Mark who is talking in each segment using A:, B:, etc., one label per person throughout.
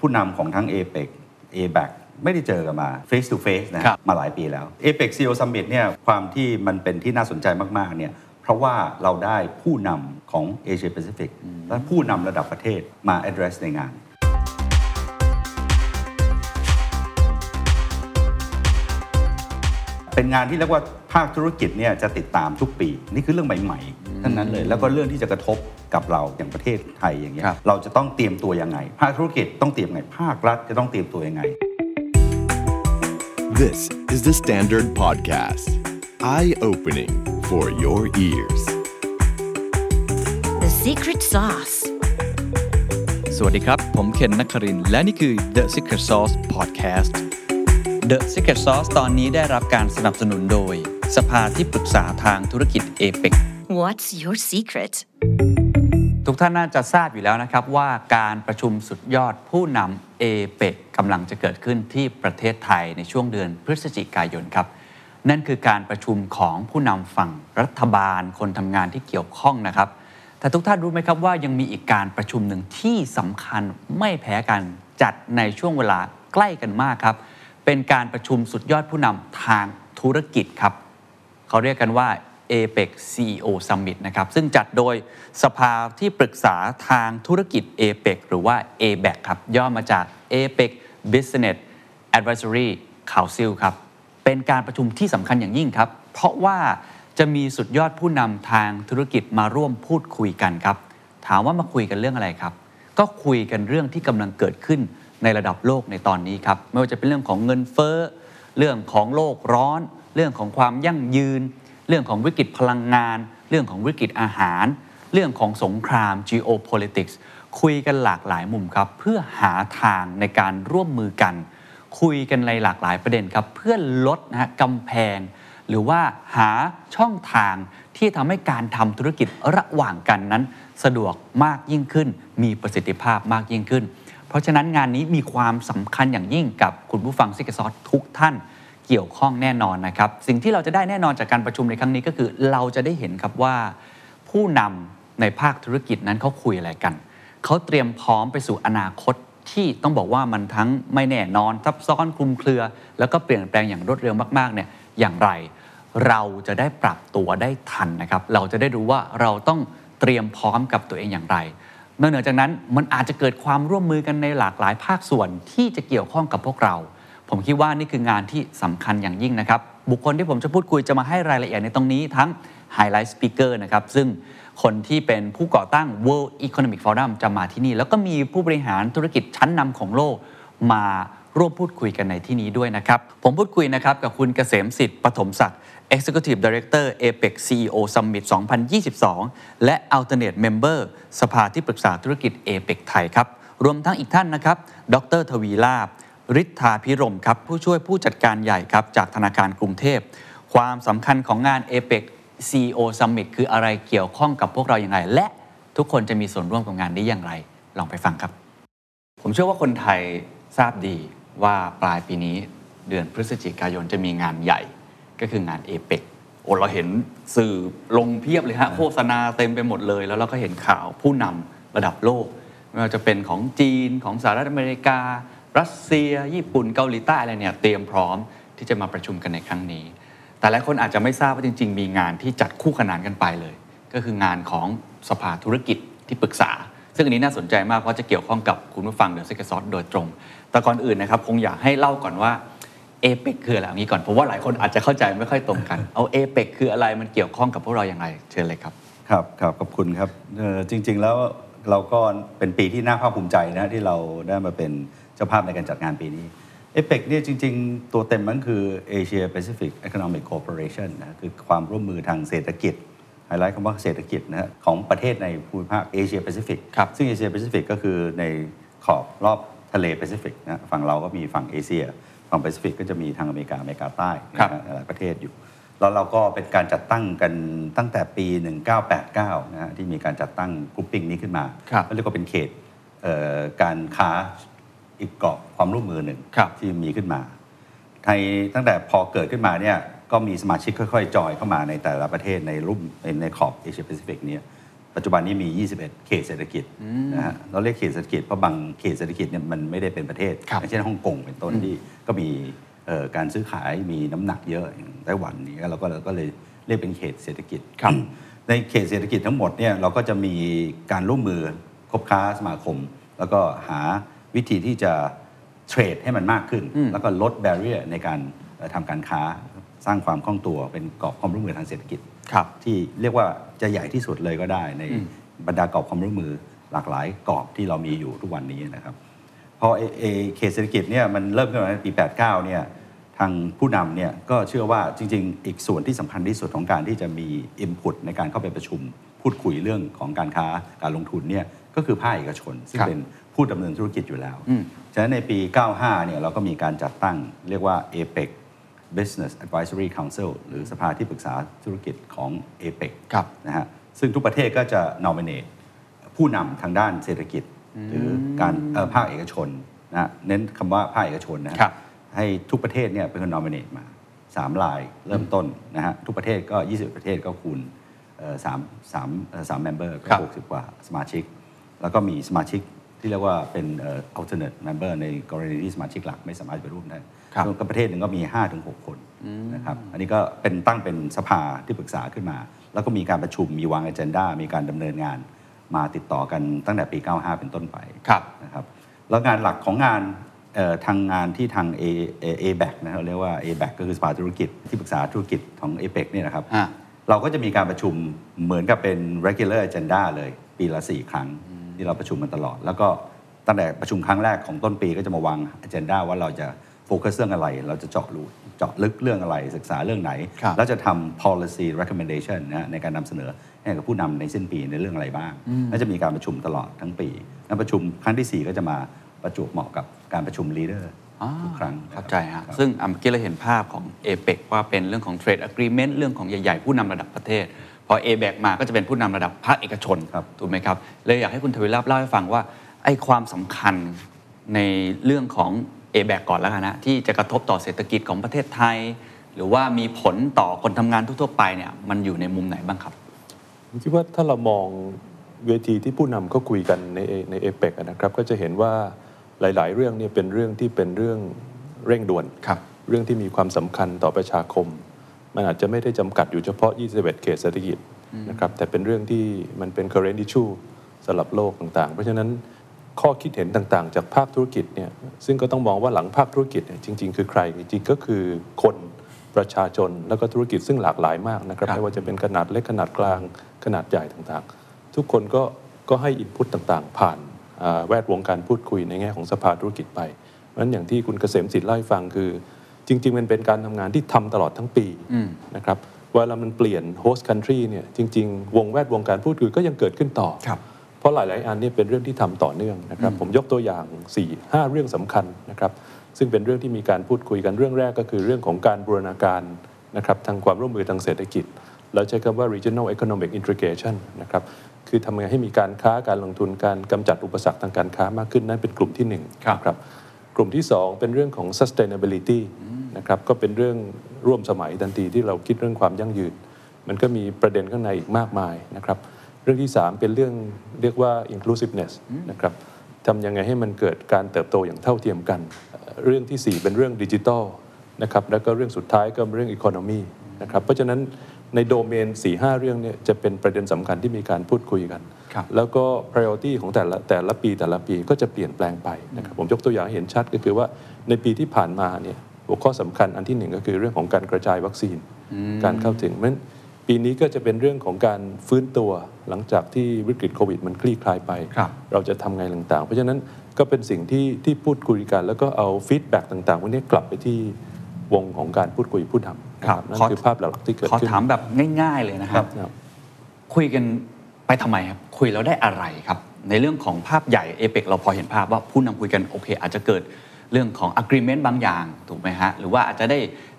A: ผู้นำของทั้ง APEC ABAC ไม่ได้เจอกันมา face to face นะฮะ
B: ครับ
A: มาหลายปีแล้ว APEC CEO Summit เนี่ยความที่มันเป็นที่น่าสนใจมากๆเนี่ยเพราะว่าเราได้ผู้นำของ Asia Pacific และผู้นำระดับประเทศมา address ในงานเป็นงานที่เรียกว่าภาคธุรกิจเนี่ยจะติดตามทุกปี นี่คือเรื่องใหม่ๆ ทั้งนั้นเลย แล้วก็เรื่องที่จะกระทบกับเราอย่างประเทศไทยอย่างเงี้ย
B: ครับ
A: เราจะต้องเตรียมตัวยังไง ภาคธุรกิจต้องเตรียมไง ภาครัฐจะต้องเตรียมตัวยังไง
C: This is the Standard Podcast. Eye opening for your ears.
D: The secret sauce.
B: สวัสดีครับ ผมเคนนักครินทร์และนี่คือ The Secret Sauce Podcast The Secret Sauce ตอนนี้ได้รับการสนับสนุนโดย สภาที่ปรึกษาทางธุรกิจเอเป
D: What's your secret?
B: ทุกท่านน่าจะทราบอยู่แล้วนะครับว่าการประชุมสุดยอดผู้นำเอเปกกำลังจะเกิดขึ้นที่ประเทศไทยในช่วงเดือนพฤศจิกายนครับ นั่นคือการประชุมของผู้นำฝั่งรัฐบาลคนทำงานที่เกี่ยวข้องนะครับ แต่ทุกท่านรู้ไหมครับว่ายังมีอีกการประชุมหนึ่งที่สำคัญไม่แพ้กันจัดในช่วงเวลาใกล้กันมากครับ เป็นการประชุมสุดยอดผู้นำทางธุรกิจครับ เขาเรียกกันว่า APEC CEO Summit นะครับ ซึ่งจัดโดยสภาที่ปรึกษาทางธุรกิจ APEC หรือว่า ABAC ครับ ย่อมาจาก APEC Business Advisory Council ครับ เป็นการประชุมที่สำคัญอย่างยิ่งครับ เพราะว่าจะมีสุดยอดผู้นำทางธุรกิจมาร่วมพูดคุยกันครับ ถามว่ามาคุยกันเรื่องอะไรครับ ก็คุยกันเรื่องที่กำลังเกิดขึ้นในระดับโลกในตอนนี้ครับ ไม่ว่าจะเป็นเรื่องของเงินเฟ้อ เรื่องของโลกร้อน เรื่องของความยั่งยืน เรื่องของวิกฤตพลังงาน เรื่องของวิกฤตอาหาร เรื่องของสงคราม geopolitics คุยกันหลากหลายมุมครับ เพื่อหาทางในการร่วมมือกัน คุยกันในหลากหลายประเด็นครับ เพื่อลดนะฮะกำแพง หรือว่าหาช่องทางที่ทำให้การทำธุรกิจระหว่างกันนั้น สะดวกมากยิ่งขึ้น มีประสิทธิภาพมากยิ่งขึ้น เพราะฉะนั้นงานนี้มีความสำคัญอย่างยิ่งกับคุณผู้ฟังซิกซอสทุกท่าน เกี่ยวข้องแน่นอนนะครับ สิ่งที่เราจะได้แน่นอนจากการประชุมในครั้งนี้ก็คือ เราจะได้เห็นครับว่า ผู้นำในภาคธุรกิจนั้นเขาคุยอะไรกันเขาเตรียมพร้อมไปสู่อนาคตที่ต้องบอกว่ามันทั้งไม่แน่นอนซับซ้อนคลุมเครือ แล้วก็เปลี่ยนแปลงอย่างรวดเร็วมากๆเนี่ยอย่างไร เราจะได้ปรับตัวได้ทันนะครับ เราจะได้รู้ว่าเราต้องเตรียมพร้อมกับตัวเองอย่างไรนอกเหนือจากนั้นมันอาจจะเกิดความร่วมมือกันในหลากหลายภาคส่วนที่จะเกี่ยวข้องกับพวกเรา ผมคิดว่านี่คืองานที่สำคัญอย่างยิ่งนะครับ บุคคลที่ผมจะพูดคุยจะมาให้รายละเอียดในตรงนี้ทั้ง Highlight Speaker นะครับ ซึ่งคนที่เป็นผู้ก่อตั้ง World Economic Forum จะมาที่นี่ แล้วก็มีผู้บริหารธุรกิจชั้นนำของโลกมาร่วมพูดคุยกันในที่นี้ด้วยนะครับ ผมพูดคุยนะครับกับคุณเกษมสิทธิ์ปฐมศักดิ์ Executive Director APEC CEO Summit 2022 และ Alternate Member สภาที่ปรึกษาธุรกิจ APEC ไทยครับ รวมทั้งอีกท่านนะครับ ดรทวีลาบ ฤทธาพิรมครับผู้ช่วยผู้จัดการใหญ่ครับจากธนาคารกรุงเทพ ความสำคัญของงาน APEC CEO Summit คืออะไรเกี่ยวข้องกับพวกเราอย่างไร และทุกคนจะมีส่วนร่วมกับงานนี้อย่างไร ลองไปฟังครับ ผมเชื่อว่าคนไทยทราบดีว่าปลายปีนี้เดือนพฤศจิกายนจะมีงานใหญ่ ก็คืองานเอเปกโอ้เราเห็นสื่อลงเพียบเลยฮะโฆษณาเต็มไปหมดเลย แล้วเราก็เห็นข่าวผู้นำระดับโลกไม่ว่าจะเป็นของจีนของสหรัฐอเมริกา รัสเซีย ญี่ปุ่นเกาหลีใต้อะไรเนี่ยเตรียมพร้อมที่จะมาประชุมกันในครั้งนี้ แต่หลายคนอาจจะไม่ทราบว่าจริง ๆ มีงานที่จัดคู่ขนานกันไปเลย ก็คืองานของสภาธุรกิจที่ปรึกษา ซึ่งอันนี้น่าสนใจมากเพราะจะเกี่ยวข้องกับคุณผู้ฟังเดอะซิกซอสโดยตรง แต่ก่อนอื่นนะครับคงอยากให้เล่าก่อนว่าเอเปกคืออะไรเอางี้ก่อนผมว่าหลายคนอาจจะเข้าใจไม่ค่อยตรงกัน เอาเอเปกคืออะไรมันเกี่ยวข้องกับพวกเราอย่างไรเชิญเลยครับ
A: ครับครับขอบคุณครับจริง ๆ แล้วเราก็เป็นปีที่น่าภาคภูมิใจนะที่เราได้มาเป็น จ้าภาพในการจัดงานปีนี้เอเปกเนี่ยจริง ๆ ตัวเต็มมันคือ Asia Pacific Economic Cooperation นะคือความร่วมมือทางเศรษฐกิจไฮไลท์คำว่าเศรษฐกิจนะฮะของประเทศในภูมิภาคเอเชียแปซิฟิก
B: ครับ
A: ซึ่งเอเชียแปซิฟิกก็คือในขอบรอบทะเลแปซิฟิกนะฝั่งเราก็มีฝั่งเอเชีย ฝั่งแปซิฟิกก็จะมีทางอเมริกาอเมริกาใต้นะฮะหลายประเทศอยู่ แล้วเราก็เป็นการจัดตั้งกันตั้งแต่ปี 1989นะฮะที่มีการจัดตั้ง grouping นี้ขึ้นมา
B: ครับ
A: ก็เรียกว่าเป็นเขตเอ่อการค้า อีกกรอบความร่วมมือหนึ่ง
B: ครับ
A: ที่มีขึ้นมาไทยตั้งแต่พอเกิดขึ้นมาเนี่ยก็มีสมาชิกค่อยๆ จอยเข้ามาในแต่ละประเทศในรูปในในขอบเอเชียแปซิฟิกเนี่ยปัจจุบันนี้มี 21 เขตเศรษฐกิจนะฮะเราเรียกเขตเศรษฐกิจเพราะบางเขตเศรษฐกิจเนี่ยมันไม่ได้เป็นประเทศ
B: ครับ
A: อย่างเช่นฮ่องกงเป็นต้นที่ก็มีเอ่อการซื้อขายมีน้ำหนักเยอะอย่างไต้หวันนี่เราก็เราก็เลยเรียกเป็นเขตเศรษฐกิจ
B: ครับ
A: ในเขตเศรษฐกิจทั้งหมดเนี่ยเราก็จะมีการร่วมมือคบค้าสมาคม แล้วก็หา วิธีที่จะเทรดให้มันมากขึ้น แล้วก็ลดแบเรียในการเอ่อทำการค้าสร้างความคล่องตัวเป็นกรอบความร่วมมือทางเศรษฐกิจ
B: ครับ
A: ที่เรียกว่าจะใหญ่ที่สุดเลยก็ได้ ในบรรดากรอบความร่วมมือหลากหลายกรอบที่เรามีอยู่ทุกวันนี้นะครับพอเอเอเขตเศรษฐกิจเนี่ยมันเริ่มขึ้นมาในปี 89 เนี่ยทางผู้นำเนี่ยก็เชื่อว่าจริง ๆ อีกส่วนที่สำคัญที่สุดของการที่จะมี input ในการเข้าไปประชุม พูดคุยเรื่องของการค้าการลงทุนเนี่ยก็คือภาคเอกชน ซึ่ง
B: ครับ
A: เป็น ผู้ดำเนินธุรกิจอยู่แล้ว
B: อืม
A: ฉะนั้นในปี 95 เนี่ยเราก็มีการจัดตั้งเรียกว่า APEC Business Advisory Council หรือสภาที่ปรึกษาธุรกิจของ APEC
B: ครับ
A: นะฮะซึ่งทุกประเทศก็จะ nominate ผู้นำทางด้านเศรษฐกิจ หรือการเอ่อภาคเอกชนนะฮะเน้นคำว่าภาคเอกชนนะฮะ
B: ครับ
A: ให้ทุกประเทศเนี่ยเป็นคน nominate มาสามลายเริ่มต้นนะฮะทุกประเทศก็ 20 ประเทศก็คูณเอ่อสามสามเอ่อสาม member ก็
B: ครับ
A: หกสิบกว่าสมาชิก แล้วก็มีสมาชิก ที่เรียกว่าเป็นเอ่อ alternate member ในกรณีที่สมาชิกหลักไม่สามารถไปร่วมได้
B: ครับ
A: ก็ประเทศหนึ่งก็มี 5-6 คนนะครับ อันนี้ก็เป็นตั้งเป็นสภาที่ปรึกษาขึ้นมา แล้วก็มีการประชุม มีวาง a เจนดามีการดำเนินงาน มาติดต่อกันตั้งแต่ปี 95 เป็นต้นไป
B: ครับ
A: นะครับ แล้วงานหลักของงานเอ่อทางงานที่ทาง A A A b a c นะครับเรียกว่า A b a c ก็คือสภาธุรกิจที่ปรึกษาธุรกิจของ APEC เนี่ยนะครับ
B: อ่า
A: เราก็จะมีการประชุมเหมือนกับเป็น regular agenda เลยปีละ 4 ครั้ง ที่เราประชุมกันตลอด แล้วก็ตั้งแต่ประชุมครั้งแรกของต้นปีก็จะมาวาง agenda ว่าเราจะโฟกัสเรื่องอะไร เราจะเจาะรูเจาะลึกเรื่องอะไรศึกษาเรื่องไหน
B: ครับ
A: แล้วจะทำ policy recommendation นะฮะในการนำเสนอให้กับผู้นำในสิ้นปีในเรื่องอะไรบ้างและจะมีการประชุมตลอดทั้งปีและประชุมครั้งทีสี่4 ก็จะมาประจวบเหมาะกับการประชุม leader
B: อ่า
A: ทุกครั้ง
B: เข้าใจฮะ
A: ครับ
B: ซึ่งอะเมื่อกี้เราเห็นภาพของ a p e c ว่าเป็นเรื่องของ Trade Agreement เรื่องของใหญ่ ๆ ผู้นำระดับประเทศพ อ a b e c มาก็จะเป็นผู้นำระดับภาคเอกชน
A: ครับ
B: ถูกไหมครับเลยอยากให้คุณทวีราบเล่าให้ฟังว่าไอ้ความสำคัญในเรื่องของ a b e c ก่อนแล้วกันนะที่จะกระทบต่อเศรษฐกิจของประเทศไทย หรือว่ามีผลต่อคนทำงานทั่วๆไปเนี่ยมันอยู่ในมุมไหนบ้างครับ
E: ผมคิดว่าถ้าเรามองเวทีที่ผู้นำเขาคุยกันในในเอเปกนะครับก็จะเห็นว่าหลาย ๆ เรื่องเนี่ยเป็นเรื่องที่เป็นเรื่องเร่งด่วน
B: ครับ
E: เรื่องที่มีความสำคัญต่อประชาคม มันอาจจะไม่ได้จำกัดอยู่เฉพาะ 21 เขตเศรษฐกิจนะครับแต่เป็นเรื่องที่มันเป็น current issue สำหรับโลกต่างๆ เพราะฉะนั้นข้อคิดเห็นต่างๆ จากภาคธุรกิจเนี่ยซึ่งก็ต้องมองว่าหลังภาคธุรกิจเนี่ยจริง ๆ คือใครจริงๆก็คือคนประชาชนแล้วก็ธุรกิจซึ่งหลากหลายมากนะครับ
B: ครับ
E: ไม่ว่าจะเป็นขนาดเล็กขนาดกลางขนาดใหญ่ต่างๆ ทุกคนก็ก็ให้อินพุตต่างๆ ผ่านอ่าแวดวงการพูดคุยในแง่ของสภาธุรกิจไปเพราะฉะนั้นอย่างที่คุณเกษมศิษย์เล่าให้ฟังคือ จริง ๆ มันเป็นการทำงานที่ทำตลอดทั้งปี
B: อืม
E: นะครับเวลามันเปลี่ยนโฮสต์คันทรีเนี่ยจริง ๆ วงแวดวงการพูดคุยก็ยังเกิดขึ้นต่อ
B: ครับ
E: เพราะหลาย ๆ อันเนี่ยเป็นเรื่องที่ทำต่อเนื่องนะครับผมยกตัวอย่าง 4 5 เรื่องสำคัญนะครับซึ่งเป็นเรื่องที่มีการพูดคุยกันเรื่องแรกก็คือเรื่องของการบูรณาการนะครับทางความร่วมมือทางเศรษฐกิจ เราใช้คำว่า regional economic integration นะครับคือทำยังไงให้มีการค้าการลงทุนการกำจัดอุปสรรคทางการค้ามากขึ้นนั่นเป็นกลุ่มที่หนึ่ง
B: ครับ
E: นะครับก ลุ่มที่ 2 เป็นเรื่องของ sustainability นะครับก็เป็นเรื่องร่วมสมัยทันทีที่เราคิดเรื่องความยั่งยืน มันก็มีประเด็นข้างในอีกมากมายนะครับเรื่องที่ 3 เป็นเรื่องเรียกว่า inclusiveness นะครับทำยังไงให้มันเกิดการเติบโตอย่างเท่าเทียมกัน เรื่องทีสี่4 เป็นเรื่องดิจิทัลนะครับแล้วก็เรื่องสุดท้ายก็เป็นเรื่อง economy นะครับเพราะฉะนั้น ในโดเมน 4-5เรื่องเนี่ยจะเป็นประเด็นสำคัญที่มีการพูดคุยกัน
B: ครับ
E: แล้วก็ priority ของแต่ละแต่ละปีแต่ละปีก็จะเปลี่ยนแปลงไปนะครับผมยกตัวอย่างให้เห็นชัดก็คือว่าในปีที่ผ่านมาเนี่ยหัวข้อสำคัญอันที่หนึ่งก็คือเรื่องของการกระจายวัคซีน การเข้าถึงเพราะฉะนั้นปีนี้ก็จะเป็นเรื่องของการฟื้นตัวหลังจากที่วิกฤตโควิดมันคลี่คลายไป
B: ครับ
E: เราจะทำไงต่างๆ เพราะฉะนั้นก็เป็นสิ่งที่ที่พูดคุยกัน แล้วก็เอา feedback ต่างๆพวกนี้กลับไปที่วงของการพูดคุยผู้นำนะ ครับนั่น
B: ขอ
E: คือภาพหลักๆที่เกิด
B: ขอ
E: ขึ้น
B: ถามแบบง่าย ๆเลยนะครับ
E: ครับ
B: คุยกันไปทำไมครับคุยแล้วได้อะไรครับ ในเรื่องของภาพใหญ่เอเปกเราพอเห็นภาพว่าผู้นำคุยกันโอเค อาจจะเกิดเรื่องของ agreement บางอย่างถูกไหมฮะหรือว่าอาจจะได้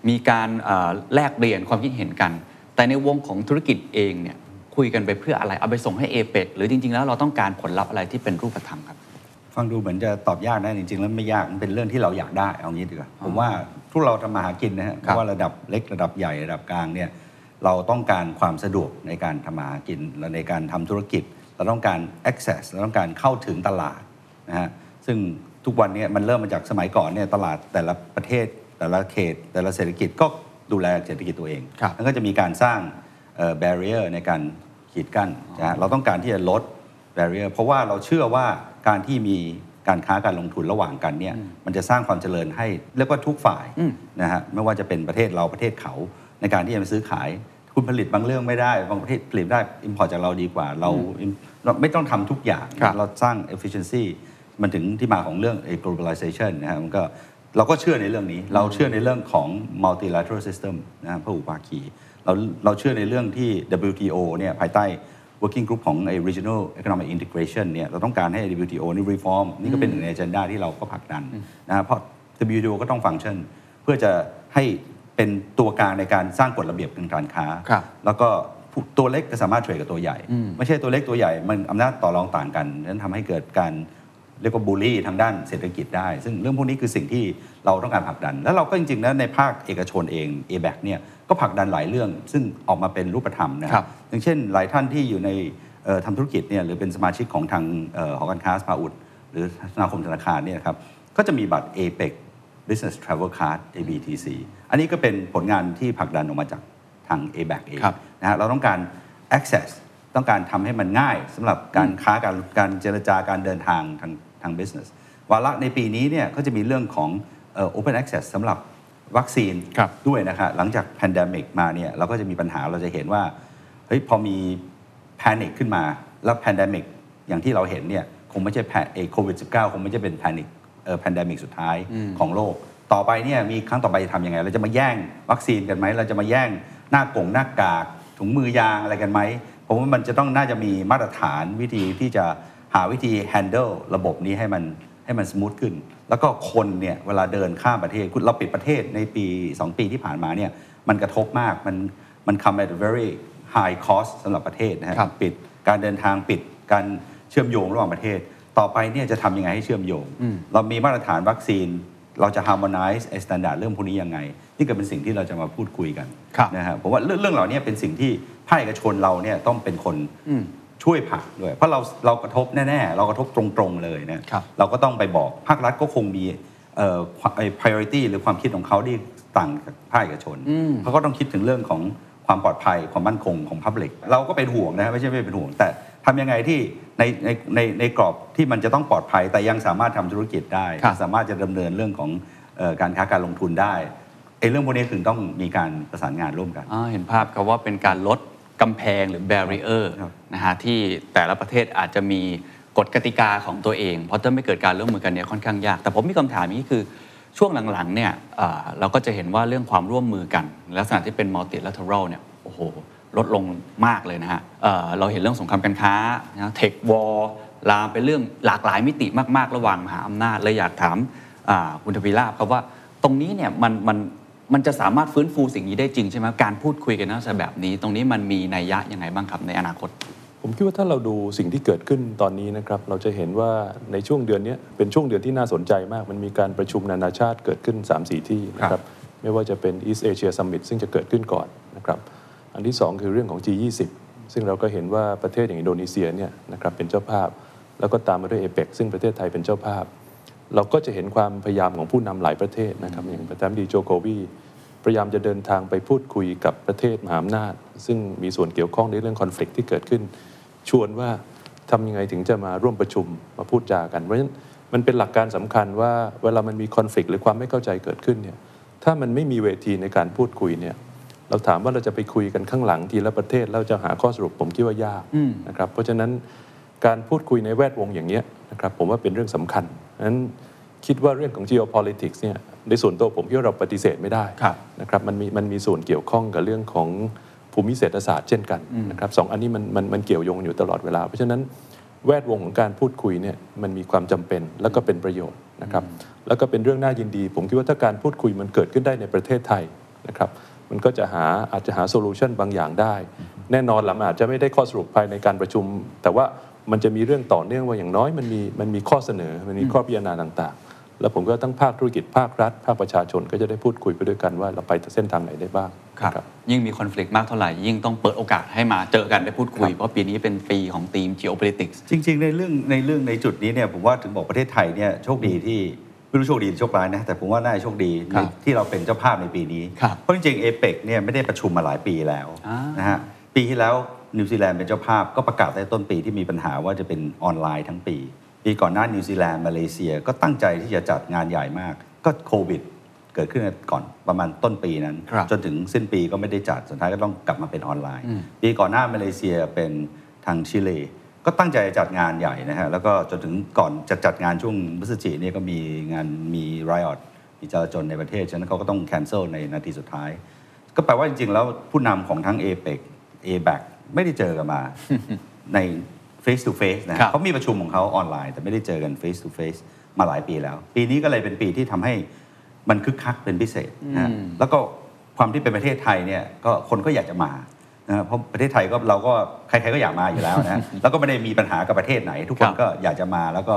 B: มีการเอ่อแลกเปลี่ยนความคิดเห็นกัน แต่ในวงของธุรกิจเองเนี่ยคุยกันไปเพื่ออะไรเอาไปส่งให้เอเปกหรือจริง ๆ แล้วเราต้องการผลลัพธ์อะไรที่เป็นรูปธรรมครับ
A: ฟังดูเหมือนจะตอบยากนะจริงๆแล้วไม่ยากมันเป็นเรื่องที่เราอยากได้เอางี้ดีกว่าผมว่า ทุกเราทำมาหากินนะฮะ
B: ครับ
A: ไม่ว่าระดับเล็กระดับใหญ่ระดับกลางเนี่ยเราต้องการความสะดวกในการทำมาหากินและในการทำธุรกิจ เราต้องการ access เราต้องการเข้าถึงตลาดนะฮะซึ่งทุกวันนี้มันเริ่มมาจากสมัยก่อนเนี่ยตลาดแต่ละประเทศ แต่ละเขต แต่ละเศรษฐกิจก็ดูแลเศรษฐกิจตัวเอง
B: ครับ
A: แล้วก็จะมีการสร้างเอ่อ barrier ในการขีดกั้นนะฮะเราต้องการที่จะลด barrier เพราะว่าเราเชื่อว่าการที่มี การค้าการลงทุนระหว่างกันเนี่ยมันจะสร้างความเจริญให้เรียกว่าทุกฝ่ายนะฮะไม่ว่าจะเป็นประเทศเราประเทศเขาในการที่จะมาซื้อขาย คุณผลิตบางเรื่องไม่ได้บางประเทศผลิตได้ import จากเราดีกว่าเราเราไม่ต้องทำทุกอย่าง
B: ครับ
A: เราสร้าง efficiency มันถึงที่มาของเรื่องไอ้ globalization นะฮะมันก็เราก็เชื่อในเรื่องนี้ เราเชื่อในเรื่องของ multilateral system นะฮะพหุภาคีเราเราเชื่อในเรื่องที่ WTO เนี่ยภายใต้ working group ของไอ้ regional economic integration เนี่ยเราต้องการให้ WTO นี่ reform นี่ก็เป็นหนึ่งใน agenda ที่เราก็ผลักดันนะฮะเพราะ WTO ก็ต้องฟังก์ชันเพื่อจะให้เป็นตัวกลางในการสร้างกฎระเบียบทางการค้า
B: ครับ
A: แล้วก็ผู้ตัวเล็กก็สามารถเทรดกับตัวใหญ่ ไม่ใช่ตัวเล็กตัวใหญ่มันอำนาจต่อรองต่างกันนั้นทำให้เกิดการ เรียกว่าบูลลี่ทางด้านเศรษฐกิจได้ ซึ่งเรื่องพวกนี้คือสิ่งที่เราต้องการผลักดัน แล้วเราก็จริงๆแล้วในภาคเอกชนเอง a b a c เนี่ยก็ผลักดันหลายเรื่อง ซึ่งออกมาเป็นรูปธรรมนะค
B: ครั
A: รับบอย่างเช่น หลายท่านที่อยู่ในเอ่อทำธุรกิจเนี่ยหรือเป็นสมาชิกของทางเอ่อหอการค้าสภาอุด หรือสมาคมธนาคารเนี่ยครับก็จะมีบัตร APEC Business Travel Card ABTC อันนี้ก็เป็นผลงานที่ผลักดันออกมาจากทาง a b a c เอง
B: ครับ
A: นะฮะเราต้องการ access ต้องการทำให้มันง่ายสำหรับการค้าการการเจรจาการเดินทางทาง ทาง business วาระในปีนี้เนี่ยก็จะมีเรื่องของเอ่อ open access สำหรับวัคซีน
B: ครับ
A: ด้วยนะครับหลังจากแพนด m i c มาเนี่ยเราก็จะมีปัญหาเราจะเห็นว่าเฮ้ยพอมีแพนิคขึ้นมาแล้วแพนด m i c อย่างที่เราเห็นเนี่ยคงไม่ใช่แพเอโควิด -19 คงไม่ใช่เป็นแพนิคเอ่อแพนด m i c สุดท้ายของโลก ต่อไปเนี่ยมีครั้งต่อไปจะทำยังไง เราจะมาแย่งวัคซีนกันไหม เราจะมาแย่งหน้ากงหน้ากาก ถุงมือยางอะไรกันไหมผมว่ามันจะต้องน่าจะมีมาตรฐานวิธีที่จะ หาวิธี handle ระบบนี้ให้มันให้มันส o t h ขึ้น แล้วก็คนเนี่ยเวลาเดินข้ามประเทศคุณเราปิดประเทศในปี 2 ปีที่ผ่านมาเนี่ยมันกระทบมากมันมัน come at a very high cost สำหรับประเทศนะฮะ
B: ครับ
A: ปิดการเดินทางปิดการเชื่อมโยงระหว่างประเทศ ต่อไปเนี่ยจะทำยังไงให้เชื่อมโยง เรามีมาตรฐานวัคซีน เราจะ harmonize ไอ้ standard เรื่องพวกนี้ยังไง นี่ก็เป็นสิ่งที่เราจะมาพูดคุยกัน
B: ครับ
A: นะฮะผมว่าเรื่องเรื่องเหล่านี้เป็นสิ่งที่ภาคเอกชนเราเนี่ยต้องเป็นคน ช่วยผลักด้วย เพราะเราเรากระทบแน่ๆ เรากระทบตรงๆเลยนะครับเราก็ต้องไปบอกภาครัฐก็คงมีเอ่อไอ้ priority หรือความคิดของเขาที่ต่างจากภาคเอกชนเขาก็ต้องคิดถึงเรื่องของความปลอดภัยความมั่นคงของ Public เราก็เป็นห่วงนะไม่ใช่ไม่เป็นห่วง แต่ทำยังไงที่ในในในในกรอบที่มันจะต้องปลอดภัย แต่ยังสามารถทำธุรกิจได้
B: ครับ
A: สามารถจะดำเนินเรื่องของเอ่อการค้าการลงทุนได้ไอ้เรื่องพวกนี้ถึงต้องมีการประสานงานร่วมกัน
B: อ่าเห็นภาพครับว่าเป็นการลด กำแพงหรือ barrier
A: ครับ
B: นะฮะที่แต่ละประเทศอาจจะมีกฎกติกาของตัวเอง เพราะถ้าไม่เกิดการร่วมมือกันเนี่ยค่อนข้างยาก แต่ผมมีคำถามนี้คือช่วงหลังๆเนี่ยเอ่อเราก็จะเห็นว่าเรื่องความร่วมมือกัน ลักษณะที่เป็น multilateral เนี่ยโอ้โหลดลงมากเลยนะฮะเอ่อเราเห็นเรื่องสงครามการค้านะเทควอลลามเป็นเรื่องหลากหลายมิติมาก ๆ ระหว่างมหาอำนาจเลยอยากถามอ่าคุณทวีลาภครับว่าตรงนี้เนี่ยมันมัน มันจะสามารถฟื้นฟูสิ่งนี้ได้จริงใช่ไหมการพูดคุยกันในลักษณะแบบนี้ ตรงนี้มันมีนัยยะยังไงบ้างครับในอนาคต
E: ผมคิดว่าถ้าเราดูสิ่งที่เกิดขึ้นตอนนี้นะครับเราจะเห็นว่าในช่วงเดือนนี้เป็นช่วงเดือนที่น่าสนใจมาก มันมีการประชุมนานาชาติเกิดขึ้น 3-4 ที่นะค
B: ครั
E: รับบไม่ว่าจะเป็น East Asia Summit ซึ่งจะเกิดขึ้นก่อนนะครับอันที่ 2 คือเรื่องของ G20 ซึ่งเราก็เห็นว่าประเทศอย่างอินโดนีเซียเนี่ยนะครับเป็นเจ้าภาพ แล้วก็ตามมาด้วยเอเปกซึ่งประเทศไทยเป็นเจ้าภาพ เราก็จะเห็นความพยายามของผู้นำหลายประเทศนะครับอย่างประธานาธิบดีโจโควีพยายามจะเดินทางไปพูดคุยกับประเทศมหาอำนาจ ซึ่งมีส่วนเกี่ยวข้องในเรื่องคอน FLICT ที่เกิดขึ้น ชวนว่าทำยังไงถึงจะมาร่วมประชุมมาพูดจากัน เพราะฉะนั้นมันเป็นหลักการสำคัญว่าเวลามันมีคอน FLICT หรือความไม่เข้าใจเกิดขึ้นเนี่ยถ้ามันไม่มีเวทีในการพูดคุยเนี่ยเราถามว่าเราจะไปคุยกันข้างหลังทีละประเทศแล้วจะหาข้อสรุปผมคิดว่ายากนะครับเพราะฉะนั้นการพูดคุยในแวดวงอย่างนี้นะครับผมว่าเป็นเรื่องสำคัญ นั้นคิดว่าเรื่องของ geopolitics เนี่ยในส่วนตัวผมคิดว่าเราปฏิเสธไม่ได้
B: ครับ
E: นะครับมันมีมันมีส่วนเกี่ยวข้องกับเรื่องของภูมิเศรษฐศาสตร์เช่นกันนะครับสองอันนี้มันมันมันเกี่ยวโยงอยู่ตลอดเวลา เพราะฉะนั้นแวดวงของการพูดคุยเนี่ยมันมีความจำเป็นแล้วก็เป็นประโยชน์นะครับแล้วก็เป็นเรื่องน่ายินดี ผมคิดว่าถ้าการพูดคุยมันเกิดขึ้นได้ในประเทศไทยนะครับมันก็จะหาอาจจะหา solution บางอย่างได้ แน่นอนละมันอาจจะไม่ได้ข้อสรุปภายในการประชุม แต่ว่า มันจะมีเรื่องต่อเนื่องว่าอย่างน้อยมันมีมันมีข้อเสนอมันมีข้อพิจารณาต่างๆ แล้วผมก็ทั้งภาคธุรกิจภาครัฐ ภาคประชาชนก็จะได้พูดคุยไปด้วยกันว่าเราไปเส้นทางไหนได้บ้าง
B: ครับ
E: นะ
B: ยิ่งมี conflict มากเท่าไหร่ ยิ่งต้องเปิดโอกาสให้มาเจอกันได้พูดคุย เพราะปีนี้เป็นปีของทีม geopolitics
A: จริง ๆ ในเรื่องในเรื่องในจุดนี้เนี่ยผมว่าถึงบอกประเทศไทยเนี่ยโชคดีที่ไม่รู้โชคดีหรือโชคร้ายนะแต่ผมว่าน่าจะโชคดี
B: ครับ
A: ในที่เราเป็นเจ้าภาพในปีนี้
B: ครับ
A: เพราะจริงๆเอเปกเนี่ยไม่ได้ประชุมมาหลายปีแล้ว
B: อ่าน
A: นะฮะปีที่แล้ว นิวซีแลนด์เป็นเจ้าภาพก็ประกาศในต้นปีที่มีปัญหาว่าจะเป็นออนไลน์ทั้งปี ปีก่อนหน้านิวซีแลนด์มาเลเซียก็ตั้งใจที่จะจัดงานใหญ่มาก ก็โควิด เกิดขึ้นก่อนประมาณต้นปีนั้น
B: ครับ
A: จนถึงสิ้นปีก็ไม่ได้จัดสุดท้ายก็ต้องกลับมาเป็นออนไลน์
B: อืม
A: ปีก่อนหน้ามาเลเซียเป็นทางชิลีก็ตั้งใจจัดงานใหญ่นะฮะแล้วก็จนถึงก่อนจะจัดงานช่วงพฤศจิกเนี่ยก็มีงานมีร i อ t มีจราจนในประเทศ ฉะนั้นเขาก็ต้อง cancel ในนาทีสุดท้าย ก็แปลว่าจริงๆ แล้วผู้นำของทั้ง APEC ABAC ไม่ได้เจอกันมาใน face to face นะฮะ
B: ครับ
A: เขามีประชุมของเขาออนไลน์ แต่ไม่ได้เจอกัน face to face มาหลายปีแล้ว ปีนี้ก็เลยเป็นปีที่ทำให้มันคึกคักเป็นพิเศษนะฮะ
B: อืม
A: แล้วก็ความที่เป็นประเทศไทยเนี่ยก็คนก็อยากจะมานะฮะเพราะประเทศไทยก็เราก็ใครๆก็อยากมาอยู่แล้วนะฮะแล้วก็ไม่ได้มีปัญหากับประเทศไหน ทุกคน
B: ครับ
A: ก็อยากจะมาแล้วก็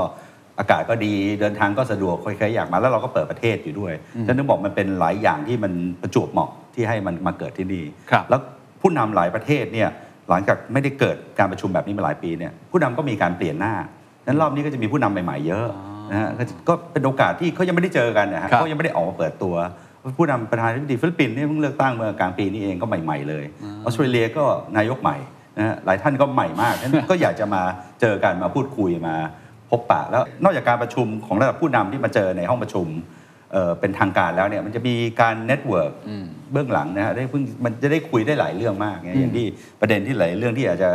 A: อากาศก็ดีเดินทางก็สะดวกใครๆอยากมาแล้วเราก็เปิดประเทศอยู่ด้วยฉะนั้นบอกมันเป็นหลายอย่างที่มันประจวบเหมาะที่ให้มันมาเกิดที่นี่
B: ครับ
A: แล้วผู้นำหลายประเทศเนี่ย หลังจากไม่ได้เกิดการประชุมแบบนี้มาหลายปีเนี่ยผู้นำก็มีการเปลี่ยนหน้านั้นรอบนี้ก็จะมีผู้นำใหม่ๆเยอะนะฮะก็ก็เป็นโอกาสที่เขายังไม่ได้เจอกันนะฮะ
B: ครับ
A: เขายังไม่ได้ออกมาเปิดตัว ผู้นำประธานาธิบดีฟิลิปปินส์เนี่ยเพิ่งเลือกตั้งเมื่อกลางปีนี้เองก็ใหม่ๆเลยออสเตรเลียก็นายกใหม่นะฮะหลายท่านก็ใหม่มากฉะนั้นก็อยากจะมาเจอกันมาพูดคุยมาพบปะแล้วนอกจากการประชุมของระดับผู้นำที่มาเจอในห้องประชุม เอ่อเป็นทางการแล้วเนี่ยมันจะมีการ network เบื้องหลังนะฮะได้เพิ่งมันจะได้คุยได้หลายเรื่องมากเนี่ยอย่างที่ประเด็นที่หลายเรื่องที่อาจจะ